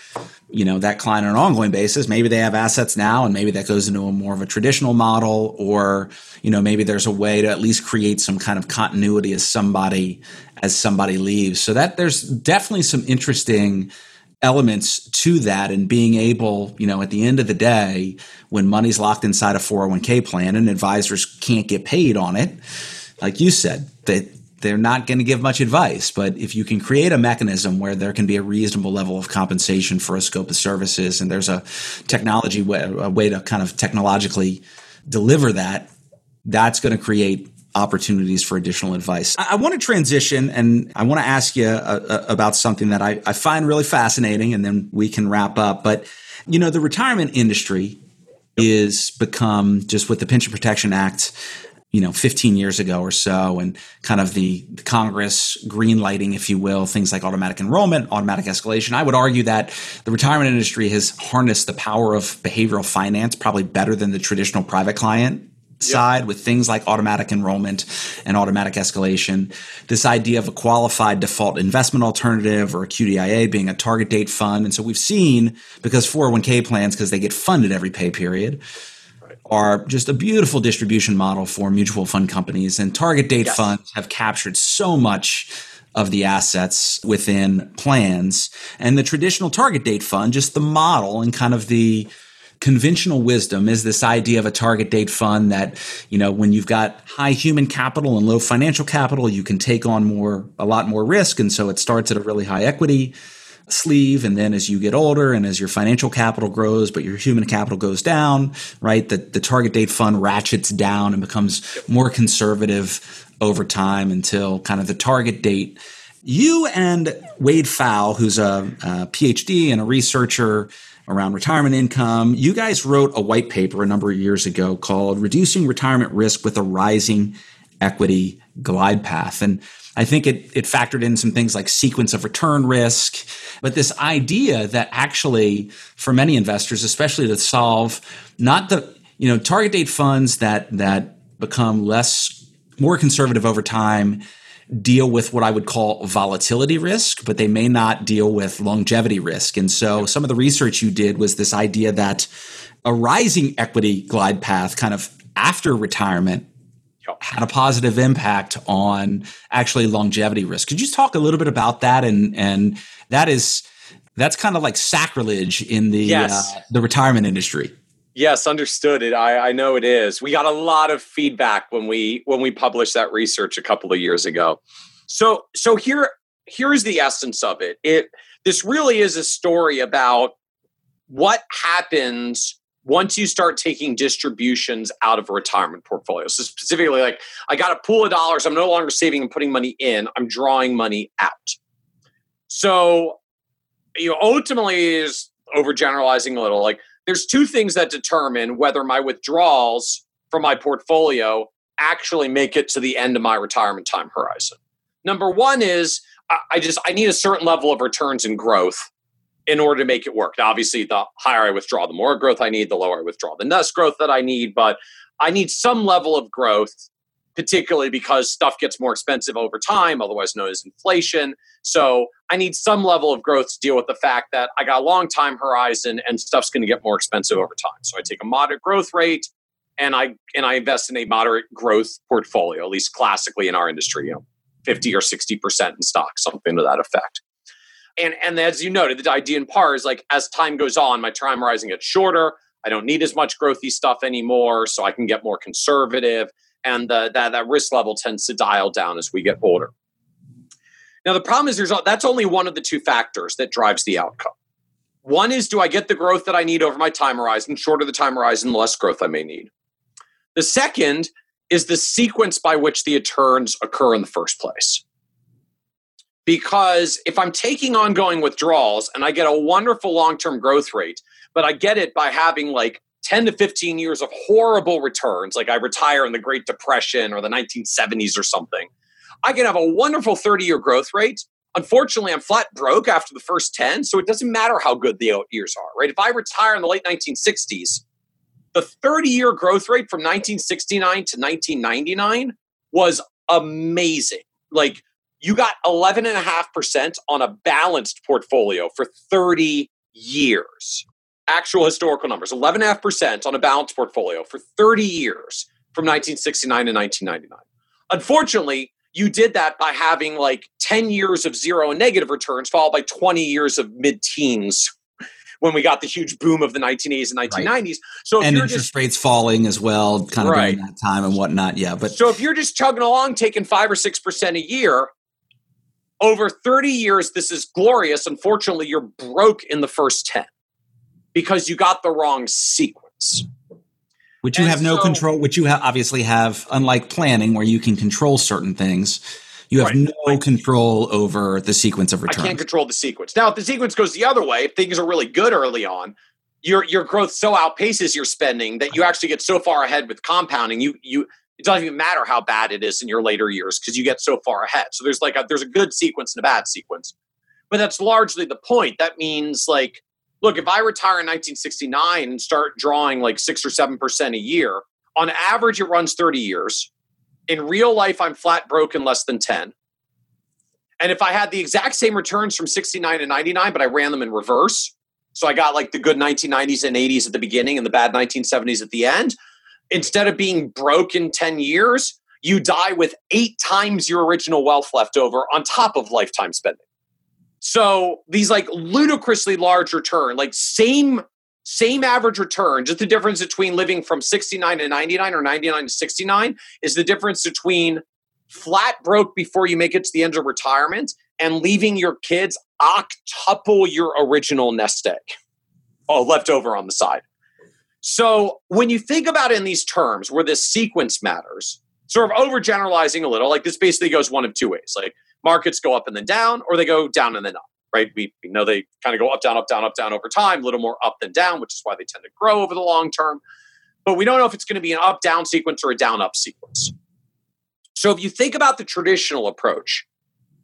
you know that client on an ongoing basis maybe they have assets now and maybe that goes into a more of a traditional model or you know maybe there's a way to at least create some kind of continuity as somebody as somebody leaves. So that there's definitely some interesting elements to that and being able you know at the end of the day when money's locked inside a 401k plan and advisors can't get paid on it like you said that they're not going to give much advice. But if you can create a mechanism where there can be a reasonable level of compensation for a scope of services, and there's a technology way, a way to kind of technologically deliver that, that's going to create opportunities for additional advice. I, I want to transition and I want to ask you uh, uh, about something that I, I find really fascinating, and then we can wrap up. But you know, the retirement industry is become just with the Pension Protection Act you know 15 years ago or so and kind of the, the congress green lighting if you will things like automatic enrollment automatic escalation i would argue that the retirement industry has harnessed the power of behavioral finance probably better than the traditional private client side yep. with things like automatic enrollment and automatic escalation. This idea of a qualified default investment alternative or a QDIA being a target date fund. And so we've seen because 401k plans, because they get funded every pay period, are just a beautiful distribution model for mutual fund companies. And target date yes. funds have captured so much of the assets within plans. And the traditional target date fund, just the model and kind of the conventional wisdom is this idea of a target date fund that you know when you've got high human capital and low financial capital you can take on more a lot more risk and so it starts at a really high equity sleeve and then as you get older and as your financial capital grows but your human capital goes down right the, the target date fund ratchets down and becomes more conservative over time until kind of the target date. You and wade pfau who's a, a phd and a researcher around retirement income you guys wrote a white paper a number of years ago called reducing retirement risk with a rising equity glide path. And I think it, it factored in some things like sequence of return risk, but this idea that actually for many investors, especially to solve not the, you know, target date funds that, that become less, more conservative over time deal with what I would call volatility risk, but they may not deal with longevity risk. And so some of the research you did was this idea that a rising equity glide path kind of after retirement had a positive impact on actually longevity risk. Could you talk a little bit about that? And and that is that's kind of like sacrilege in the yes. uh, the retirement industry. Yes, understood it. I, I know it is. We got a lot of feedback when we when we published that research a couple of years ago. So so here here's the essence of it. It this really is a story about what happens once you start taking distributions out of a retirement portfolio. So specifically, like I got a pool of dollars, I'm no longer saving and putting money in, I'm drawing money out. So, you know, ultimately is overgeneralizing a little. Like there's two things that determine whether my withdrawals from my portfolio actually make it to the end of my retirement time horizon. Number one is I just I need a certain level of returns and growth in order to make it work. Now, obviously, the higher I withdraw, the more growth I need, the lower I withdraw, the less growth that I need. But I need some level of growth, particularly because stuff gets more expensive over time, otherwise known as inflation. So I need some level of growth to deal with the fact that I got a long time horizon and stuff's going to get more expensive over time. So I take a moderate growth rate and I and I invest in a moderate growth portfolio, at least classically in our industry, you know, 50 or 60% in stocks, something to that effect and and as you noted, the idea in par is like as time goes on, my time horizon gets shorter. I don't need as much growthy stuff anymore, so I can get more conservative, and the, that that risk level tends to dial down as we get older. Now the problem is there's that's only one of the two factors that drives the outcome. One is do I get the growth that I need over my time horizon? Shorter the time horizon, less growth I may need. The second is the sequence by which the returns occur in the first place because if I'm taking ongoing withdrawals and I get a wonderful long term growth rate, but I get it by having like 10 to 15 years of horrible returns, like I retire in the Great Depression or the 1970s or something, I can have a wonderful 30 year growth rate. Unfortunately, I'm flat broke after the first 10, so it doesn't matter how good the years are, right? If I retire in the late 1960s, the 30 year growth rate from 1969 to 1999 was amazing. Like you got 11.5% on a balanced portfolio for 30 years. Actual historical numbers 11.5% on a balanced portfolio for 30 years from 1969 to 1999. Unfortunately, you did that by having like 10 years of zero and negative returns, followed by 20 years of mid teens when we got the huge boom of the 1980s and 1990s. Right. So and interest just, rates falling as well, kind of right. during that time and whatnot. Yeah, but so if you're just chugging along, taking five or six percent a year, over 30 years, this is glorious. Unfortunately, you're broke in the first 10 because you got the wrong sequence. Which you and have no so, control, which you ha- obviously have, unlike planning, where you can control certain things. You have right. no control over the sequence of returns. I can't control the sequence. Now, if the sequence goes the other way, if things are really good early on, your your growth so outpaces your spending that you actually get so far ahead with compounding. You you it doesn't even matter how bad it is in your later years because you get so far ahead. So there's like a, there's a good sequence and a bad sequence, but that's largely the point. That means like, look, if I retire in 1969 and start drawing like six or seven percent a year, on average it runs 30 years. In real life, I'm flat broke in less than 10. And if I had the exact same returns from 69 to 99, but I ran them in reverse, so I got like the good 1990s and 80s at the beginning and the bad 1970s at the end, instead of being broke in 10 years, you die with eight times your original wealth left over on top of lifetime spending. So these like ludicrously large return, like same same average return, just the difference between living from 69 to 99 or 99 to 69 is the difference between flat broke before you make it to the end of retirement and leaving your kids octuple your original nest egg. Oh, left over on the side. So when you think about it in these terms where this sequence matters, sort of overgeneralizing a little, like this basically goes one of two ways. Like markets go up and then down, or they go down and then up, right? We, we know they kind of go up, down, up, down, up, down over time, a little more up than down, which is why they tend to grow over the long term. But we don't know if it's going to be an up down sequence or a down up sequence. So if you think about the traditional approach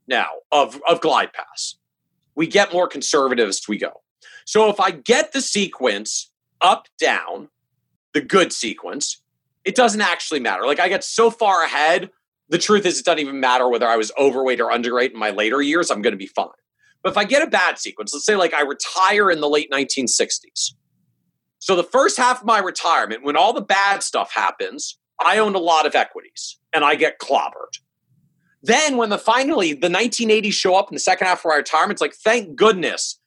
now of, of glide paths, we get more conservative as we go. So if I get the sequence up, down, the good sequence, it doesn't actually matter. Like I get so far ahead, the truth is it doesn't even matter whether I was overweight or underweight in my later years, I'm going to be fine. But if I get a bad sequence, let's say like I retire in the late 1960s. So the first half of my retirement, when all the bad stuff happens, I owned a lot of equities and I get clobbered. Then when the finally the 1980s show up in the second half of my retirement, it's like, thank goodness,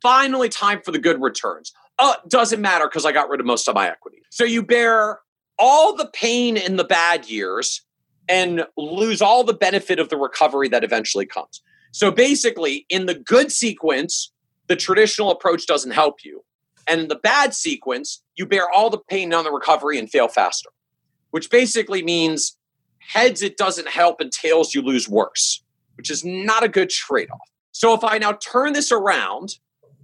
finally time for the good returns. Oh, doesn't matter because I got rid of most of my equity. So you bear all the pain in the bad years and lose all the benefit of the recovery that eventually comes. So basically, in the good sequence, the traditional approach doesn't help you. And in the bad sequence, you bear all the pain on the recovery and fail faster, which basically means heads, it doesn't help, and tails, you lose worse, which is not a good trade off. So if I now turn this around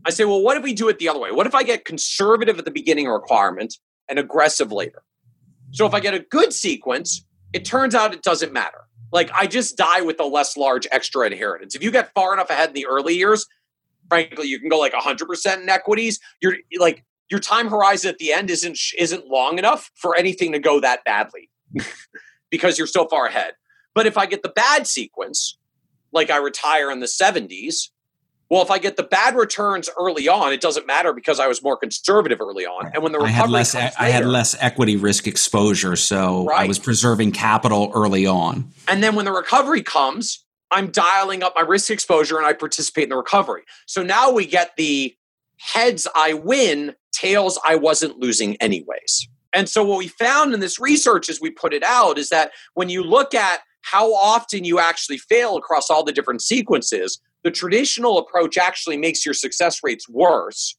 I say, well, what if we do it the other way? What if I get conservative at the beginning requirement and aggressive later? So if I get a good sequence, it turns out it doesn't matter. Like I just die with a less large extra inheritance. If you get far enough ahead in the early years, frankly, you can go like 100% in equities. You're like your time horizon at the end isn't isn't long enough for anything to go that badly because you're so far ahead. But if I get the bad sequence, like I retire in the 70s, well, if I get the bad returns early on, it doesn't matter because I was more conservative early on. And when the recovery I had less, later, I had less equity risk exposure, so right. I was preserving capital early on. And then when the recovery comes, I'm dialing up my risk exposure and I participate in the recovery. So now we get the heads I win, tails I wasn't losing anyways. And so what we found in this research as we put it out is that when you look at how often you actually fail across all the different sequences, the traditional approach actually makes your success rates worse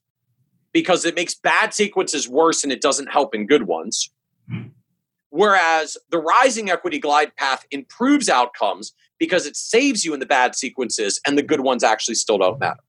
because it makes bad sequences worse and it doesn't help in good ones. Whereas the rising equity glide path improves outcomes because it saves you in the bad sequences and the good ones actually still don't matter.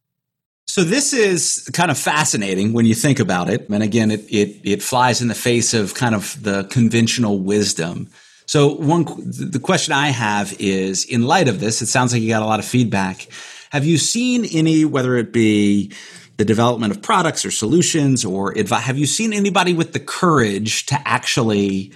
So this is kind of fascinating when you think about it. And again, it, it, it flies in the face of kind of the conventional wisdom. So one, the question I have is in light of this, it sounds like you got a lot of feedback. Have you seen any, whether it be the development of products or solutions or advice, have you seen anybody with the courage to actually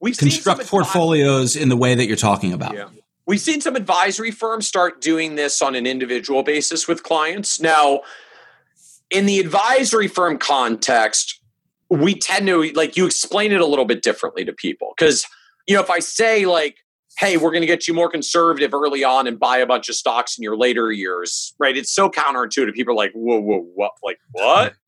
We've construct portfolios in the way that you're talking about? Yeah. We've seen some advisory firms start doing this on an individual basis with clients. Now, in the advisory firm context, we tend to like you explain it a little bit differently to people because you know if i say like hey, we're going to get you more conservative early on and buy a bunch of stocks in your later years, right? It's so counterintuitive. People are like, whoa, whoa, what? Like, what?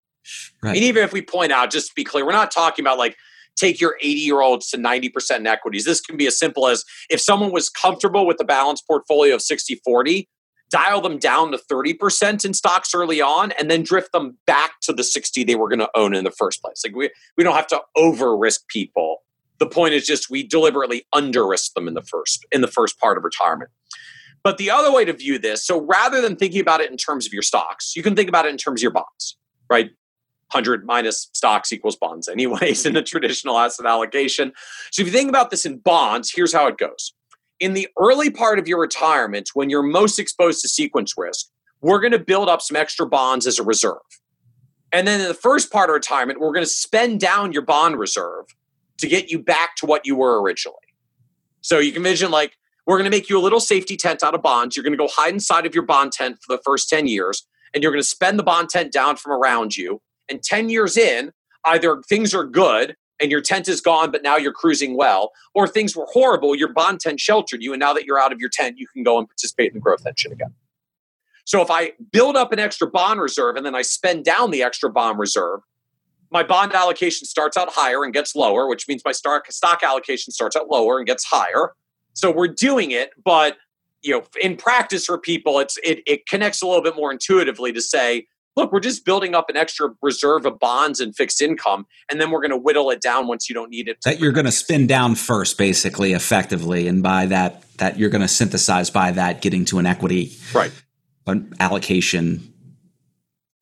Right. And even if we point out, just to be clear, we're not talking about like take your 80 year olds to 90% in equities. This can be as simple as if someone was comfortable with a balanced portfolio of 60 40, dial them down to 30% in stocks early on and then drift them back to the 60 they were going to own in the first place. Like we, we don't have to over risk people the point is just we deliberately under risk them in the first in the first part of retirement. But the other way to view this, so rather than thinking about it in terms of your stocks, you can think about it in terms of your bonds, right? 100 minus stocks equals bonds, anyways, in the traditional asset allocation. So if you think about this in bonds, here's how it goes. In the early part of your retirement, when you're most exposed to sequence risk, we're going to build up some extra bonds as a reserve. And then in the first part of retirement, we're going to spend down your bond reserve to get you back to what you were originally. So you can envision like we're going to make you a little safety tent out of bonds. You're going to go hide inside of your bond tent for the first 10 years, and you're going to spend the bond tent down from around you. And 10 years in, either things are good and your tent is gone, but now you're cruising well, or things were horrible, your bond tent sheltered you, and now that you're out of your tent, you can go and participate in the growth engine again. So if I build up an extra bond reserve and then I spend down the extra bond reserve, my bond allocation starts out higher and gets lower, which means my stock stock allocation starts out lower and gets higher. So we're doing it, but you know, in practice for people, it's it it connects a little bit more intuitively to say, look, we're just building up an extra reserve of bonds and fixed income, and then we're going to whittle it down once you don't need it. That you're going to spin down first, basically, effectively, and by that, that you're going to synthesize by that, getting to an equity right an allocation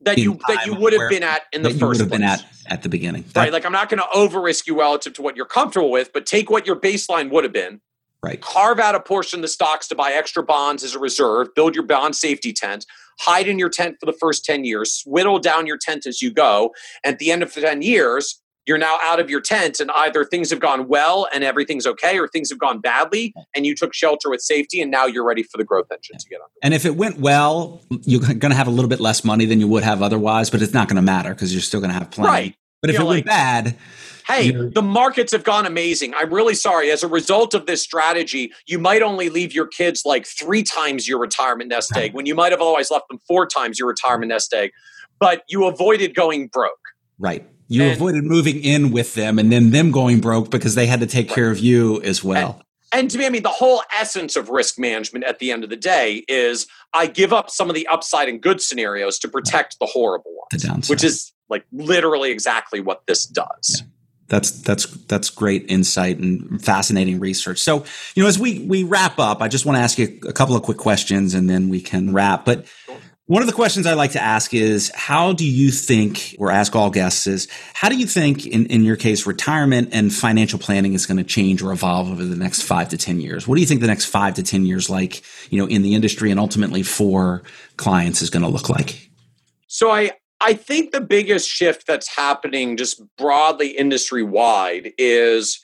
that you that you would have been at in the first would have been at at the beginning. That, right, like I'm not going to over risk you relative to what you're comfortable with, but take what your baseline would have been. Right. Carve out a portion of the stocks to buy extra bonds as a reserve. Build your bond safety tent hide in your tent for the first 10 years, whittle down your tent as you go. At the end of the 10 years, you're now out of your tent and either things have gone well and everything's okay or things have gone badly and you took shelter with safety and now you're ready for the growth engine to get on. And if it went well, you're going to have a little bit less money than you would have otherwise, but it's not going to matter because you're still going to have plenty. Right. But if you it went bad, hey, the markets have gone amazing. I'm really sorry. As a result of this strategy, you might only leave your kids like three times your retirement nest egg when you might have otherwise left them four times your retirement nest egg, but you avoided going broke. Right. You and, avoided moving in with them and then them going broke because they had to take care of you as well. And, and to me, I mean, the whole essence of risk management at the end of the day is I give up some of the upside and good scenarios to protect the horrible ones, the which is like literally exactly what this does. Yeah that's that's that's great insight and fascinating research. So, you know, as we we wrap up, I just want to ask you a couple of quick questions, and then we can wrap. But one of the questions I like to ask is, how do you think, or ask all guests, is how do you think, in in your case, retirement and financial planning is going to change or evolve over the next five to ten years? What do you think the next five to ten years, like you know, in the industry and ultimately for clients, is going to look like? So I I think the biggest shift that's happening just broadly industry wide is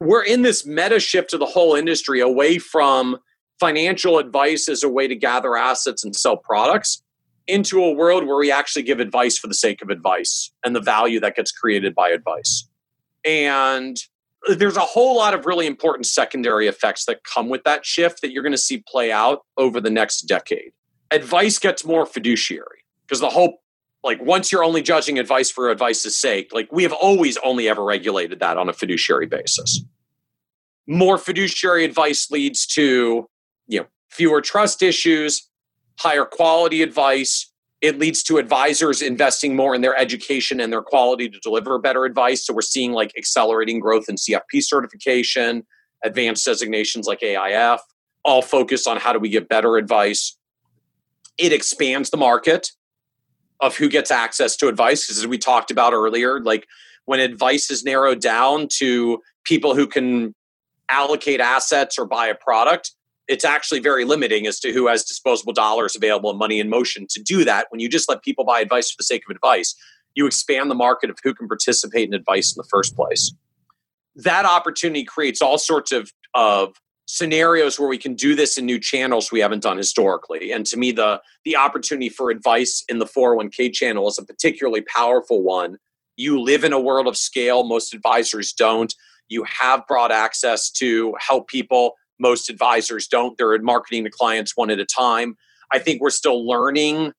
we're in this meta shift of the whole industry away from financial advice as a way to gather assets and sell products into a world where we actually give advice for the sake of advice and the value that gets created by advice. And there's a whole lot of really important secondary effects that come with that shift that you're going to see play out over the next decade. Advice gets more fiduciary because the whole like once you're only judging advice for advice's sake, like we have always only ever regulated that on a fiduciary basis. More fiduciary advice leads to, you know, fewer trust issues, higher quality advice. It leads to advisors investing more in their education and their quality to deliver better advice. So we're seeing like accelerating growth in CFP certification, advanced designations like AIF, all focused on how do we get better advice. It expands the market of who gets access to advice because as we talked about earlier like when advice is narrowed down to people who can allocate assets or buy a product it's actually very limiting as to who has disposable dollars available and money in motion to do that. When you just let people buy advice for the sake of advice you expand the market of who can participate in advice in the first place. That opportunity creates all sorts of, of scenarios where we can do this in new channels we haven't done historically. And to me the the opportunity for advice in the 401k channel is a particularly powerful one. You live in a world of scale. Most advisors don't. You have broad access to help people most advisors don't. They're marketing to clients one at a time. I think we're still learning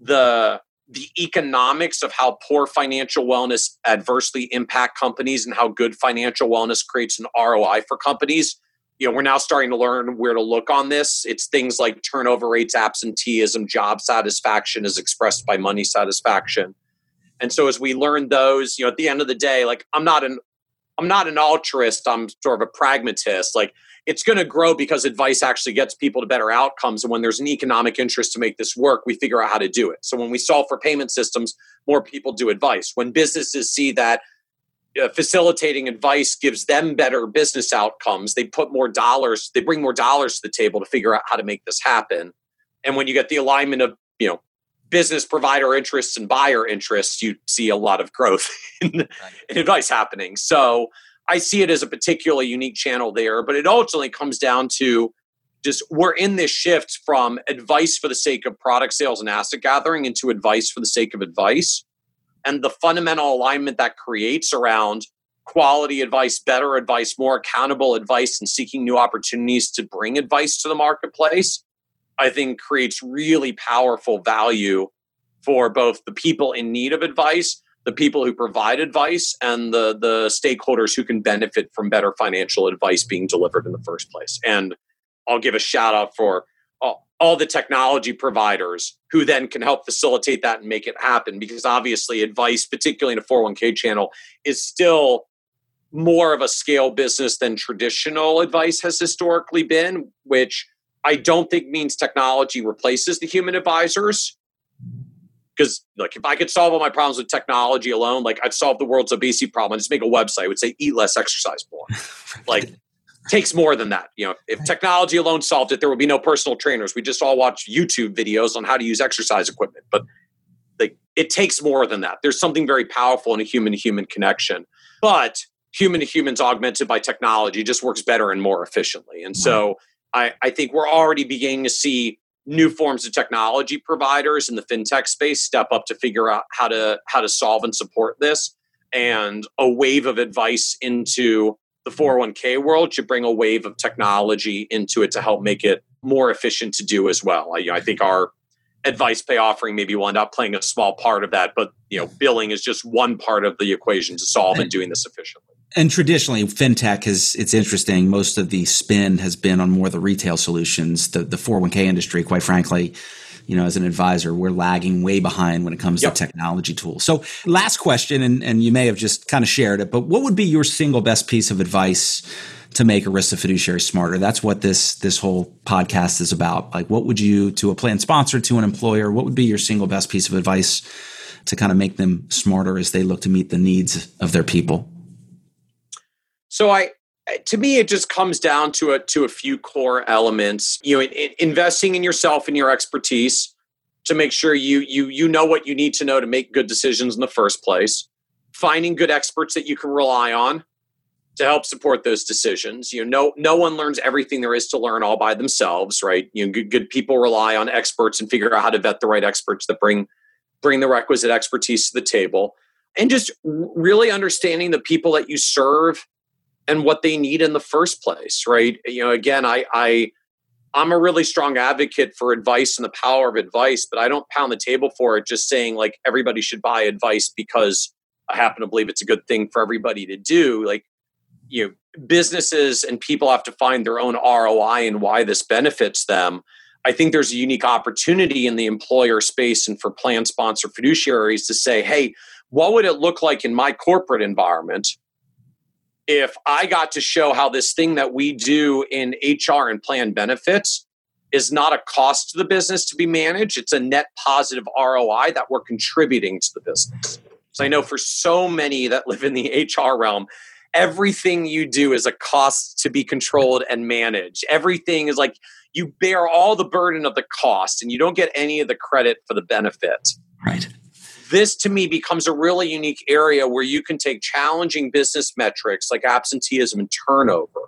the the economics of how poor financial wellness adversely impact companies and how good financial wellness creates an ROI for companies. You know we're now starting to learn where to look on this. It's things like turnover rates absenteeism job satisfaction is expressed by money satisfaction. And so as we learn those you know at the end of the day like i'm not an i'm not an altruist. I'm sort of a pragmatist. Like it's going to grow because advice actually gets people to better outcomes and when there's an economic interest to make this work we figure out how to do it so when we solve for payment systems more people do advice when businesses see that uh, facilitating advice gives them better business outcomes. They put more dollars, they bring more dollars to the table to figure out how to make this happen. And when you get the alignment of, you know, business provider interests and buyer interests, you see a lot of growth in, right. in advice happening. So I see it as a particularly unique channel there, but it ultimately comes down to just we're in this shift from advice for the sake of product sales and asset gathering into advice for the sake of advice. And the fundamental alignment that creates around quality advice, better advice, more accountable advice, and seeking new opportunities to bring advice to the marketplace, I think creates really powerful value for both the people in need of advice, the people who provide advice, and the, the stakeholders who can benefit from better financial advice being delivered in the first place. And I'll give a shout out for all, all the technology providers who then can help facilitate that and make it happen. Because obviously, advice, particularly in a 401k channel, is still more of a scale business than traditional advice has historically been, which I don't think means technology replaces the human advisors. Because like if I could solve all my problems with technology alone, like I'd solve the world's obesity problem. I just make a website. I would say eat less, exercise more. like takes more than that. You know, if technology alone solved it, there would be no personal trainers. We just all watch YouTube videos on how to use exercise equipment. But like it takes more than that. There's something very powerful in a human to human connection. But human to humans augmented by technology just works better and more efficiently. And so I, I think we're already beginning to see new forms of technology providers in the fintech space step up to figure out how to how to solve and support this. And a wave of advice into the 401k world should bring a wave of technology into it to help make it more efficient to do as well. I, I think our AdvicePay offering maybe will end up playing a small part of that but you know billing is just one part of the equation to solve and doing this efficiently and traditionally, fintech has it's interesting. Most of the spin has been on more of the retail solutions, the the 401k industry. Quite frankly, you know, as an advisor, we're lagging way behind when it comes yep. to technology tools. So, last question, and, and you may have just kind of shared it, but what would be your single best piece of advice to make ERISA fiduciary smarter? That's what this this whole podcast is about. Like, what would you to a plan sponsor, to an employer, what would be your single best piece of advice to kind of make them smarter as they look to meet the needs of their people? So I to me it just comes down to a to a few core elements you know in, in investing in yourself and your expertise to make sure you you you know what you need to know to make good decisions in the first place finding good experts that you can rely on to help support those decisions. You know no no one learns everything there is to learn all by themselves right? You know good, good people rely on experts and figure out how to vet the right experts that bring bring the requisite expertise to the table. And just really understanding the people that you serve and what they need in the first place right? You know again i i i'm a really strong advocate for advice and the power of advice but i don't pound the table for it just saying like everybody should buy advice because i happen to believe it's a good thing for everybody to do. Like you know businesses and people have to find their own roi and why this benefits them. I think there's a unique opportunity in the employer space and for plan sponsor fiduciaries to say hey what would it look like in my corporate environment if I got to show how this thing that we do in HR and plan benefits is not a cost to the business to be managed, it's a net positive ROI that we're contributing to the business. So I know for so many that live in the HR realm, everything you do is a cost to be controlled and managed. Everything is like you bear all the burden of the cost and you don't get any of the credit for the benefit. Right this to me becomes a really unique area where you can take challenging business metrics like absenteeism and turnover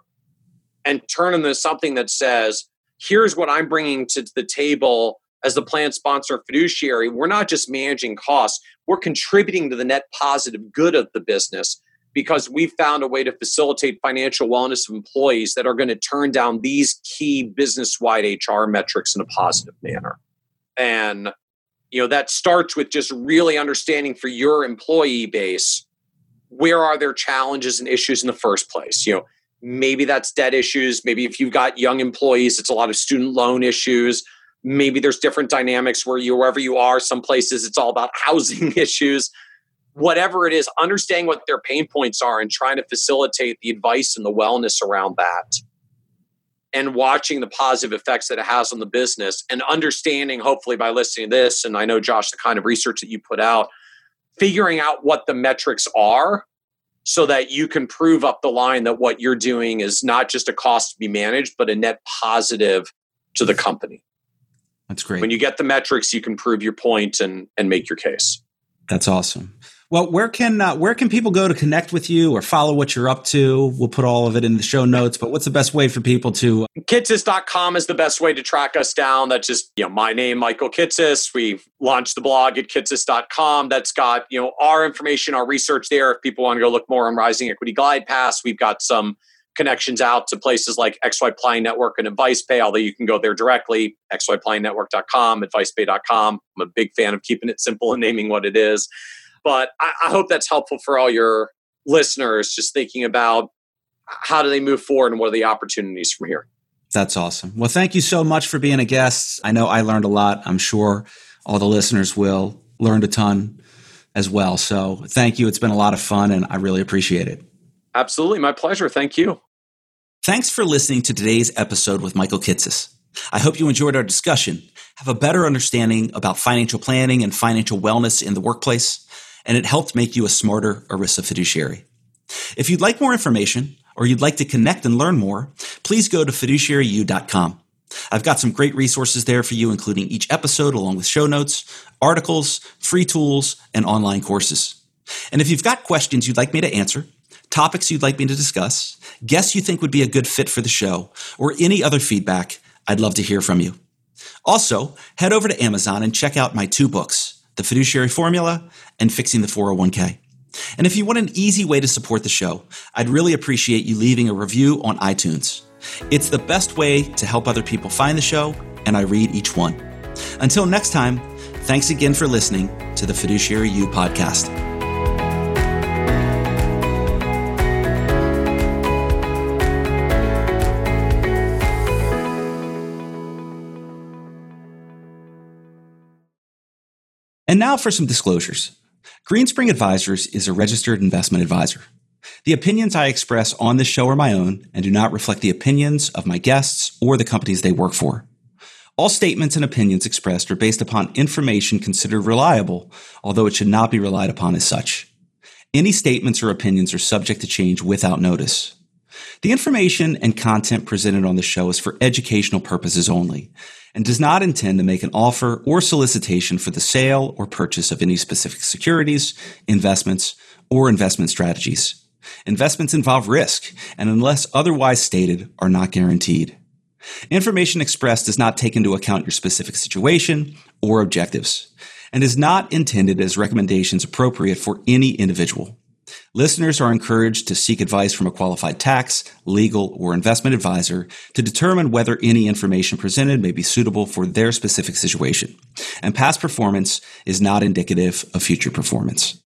and turn them into something that says here's what i'm bringing to the table as the plan sponsor fiduciary. We're not just managing costs. We're contributing to the net positive good of the business because we found a way to facilitate financial wellness of employees that are going to turn down these key business wide hr metrics in a positive manner. And you know that starts with just really understanding for your employee base where are their challenges and issues in the first place? You know maybe that's debt issues. Maybe if you've got young employees it's a lot of student loan issues. Maybe there's different dynamics where you wherever you are some places it's all about housing issues. Whatever it is understanding what their pain points are and trying to facilitate the advice and the wellness around that and watching the positive effects that it has on the business and understanding hopefully by listening to this and i know josh the kind of research that you put out figuring out what the metrics are so that you can prove up the line that what you're doing is not just a cost to be managed but a net positive to the company. That's great. When you get the metrics you can prove your point and and make your case. That's awesome well, where can uh, where can people go to connect with you or follow what you're up to? We'll put all of it in the show notes, but what's the best way for people to kitces.com is the best way to track us down. That's just, you know, my name, Michael Kitces. We've launched the blog at kitces.com. That's got, you know, our information, our research there. If people want to go look more on Rising Equity Glide Paths. we've got some connections out to places like XY Planning Network and AdvicePay, although you can go there directly, xyplanningnetwork.com, advicepay.com. I'm a big fan of keeping it simple and naming what it is. But I, I hope that's helpful for all your listeners, just thinking about how do they move forward and what are the opportunities from here. That's awesome. Well, thank you so much for being a guest. I know I learned a lot. I'm sure all the listeners will learned a ton as well. So thank you. It's been a lot of fun and I really appreciate it. Absolutely. My pleasure. Thank you. Thanks for listening to today's episode with Michael Kitces. I hope you enjoyed our discussion, have a better understanding about financial planning and financial wellness in the workplace, and it helped make you a smarter ERISA fiduciary. If you'd like more information or you'd like to connect and learn more, please go to fiduciaryu.com. I've got some great resources there for you, including each episode along with show notes, articles, free tools, and online courses. And if you've got questions you'd like me to answer, topics you'd like me to discuss, guests you think would be a good fit for the show, or any other feedback, I'd love to hear from you. Also, head over to Amazon and check out my two books, The Fiduciary Formula and Fixing the 401k. And if you want an easy way to support the show, I'd really appreciate you leaving a review on iTunes. It's the best way to help other people find the show, and I read each one. Until next time, thanks again for listening to the Fiduciary U podcast. And now for some disclosures. Greenspring Advisors is a registered investment advisor. The opinions I express on this show are my own and do not reflect the opinions of my guests or the companies they work for. All statements and opinions expressed are based upon information considered reliable, although it should not be relied upon as such. Any statements or opinions are subject to change without notice. The information and content presented on the show is for educational purposes only and does not intend to make an offer or solicitation for the sale or purchase of any specific securities, investments, or investment strategies. Investments involve risk and unless otherwise stated are not guaranteed. Information expressed does not take into account your specific situation or objectives and is not intended as recommendations appropriate for any individual. Listeners are encouraged to seek advice from a qualified tax, legal, or investment advisor to determine whether any information presented may be suitable for their specific situation. And past performance is not indicative of future performance.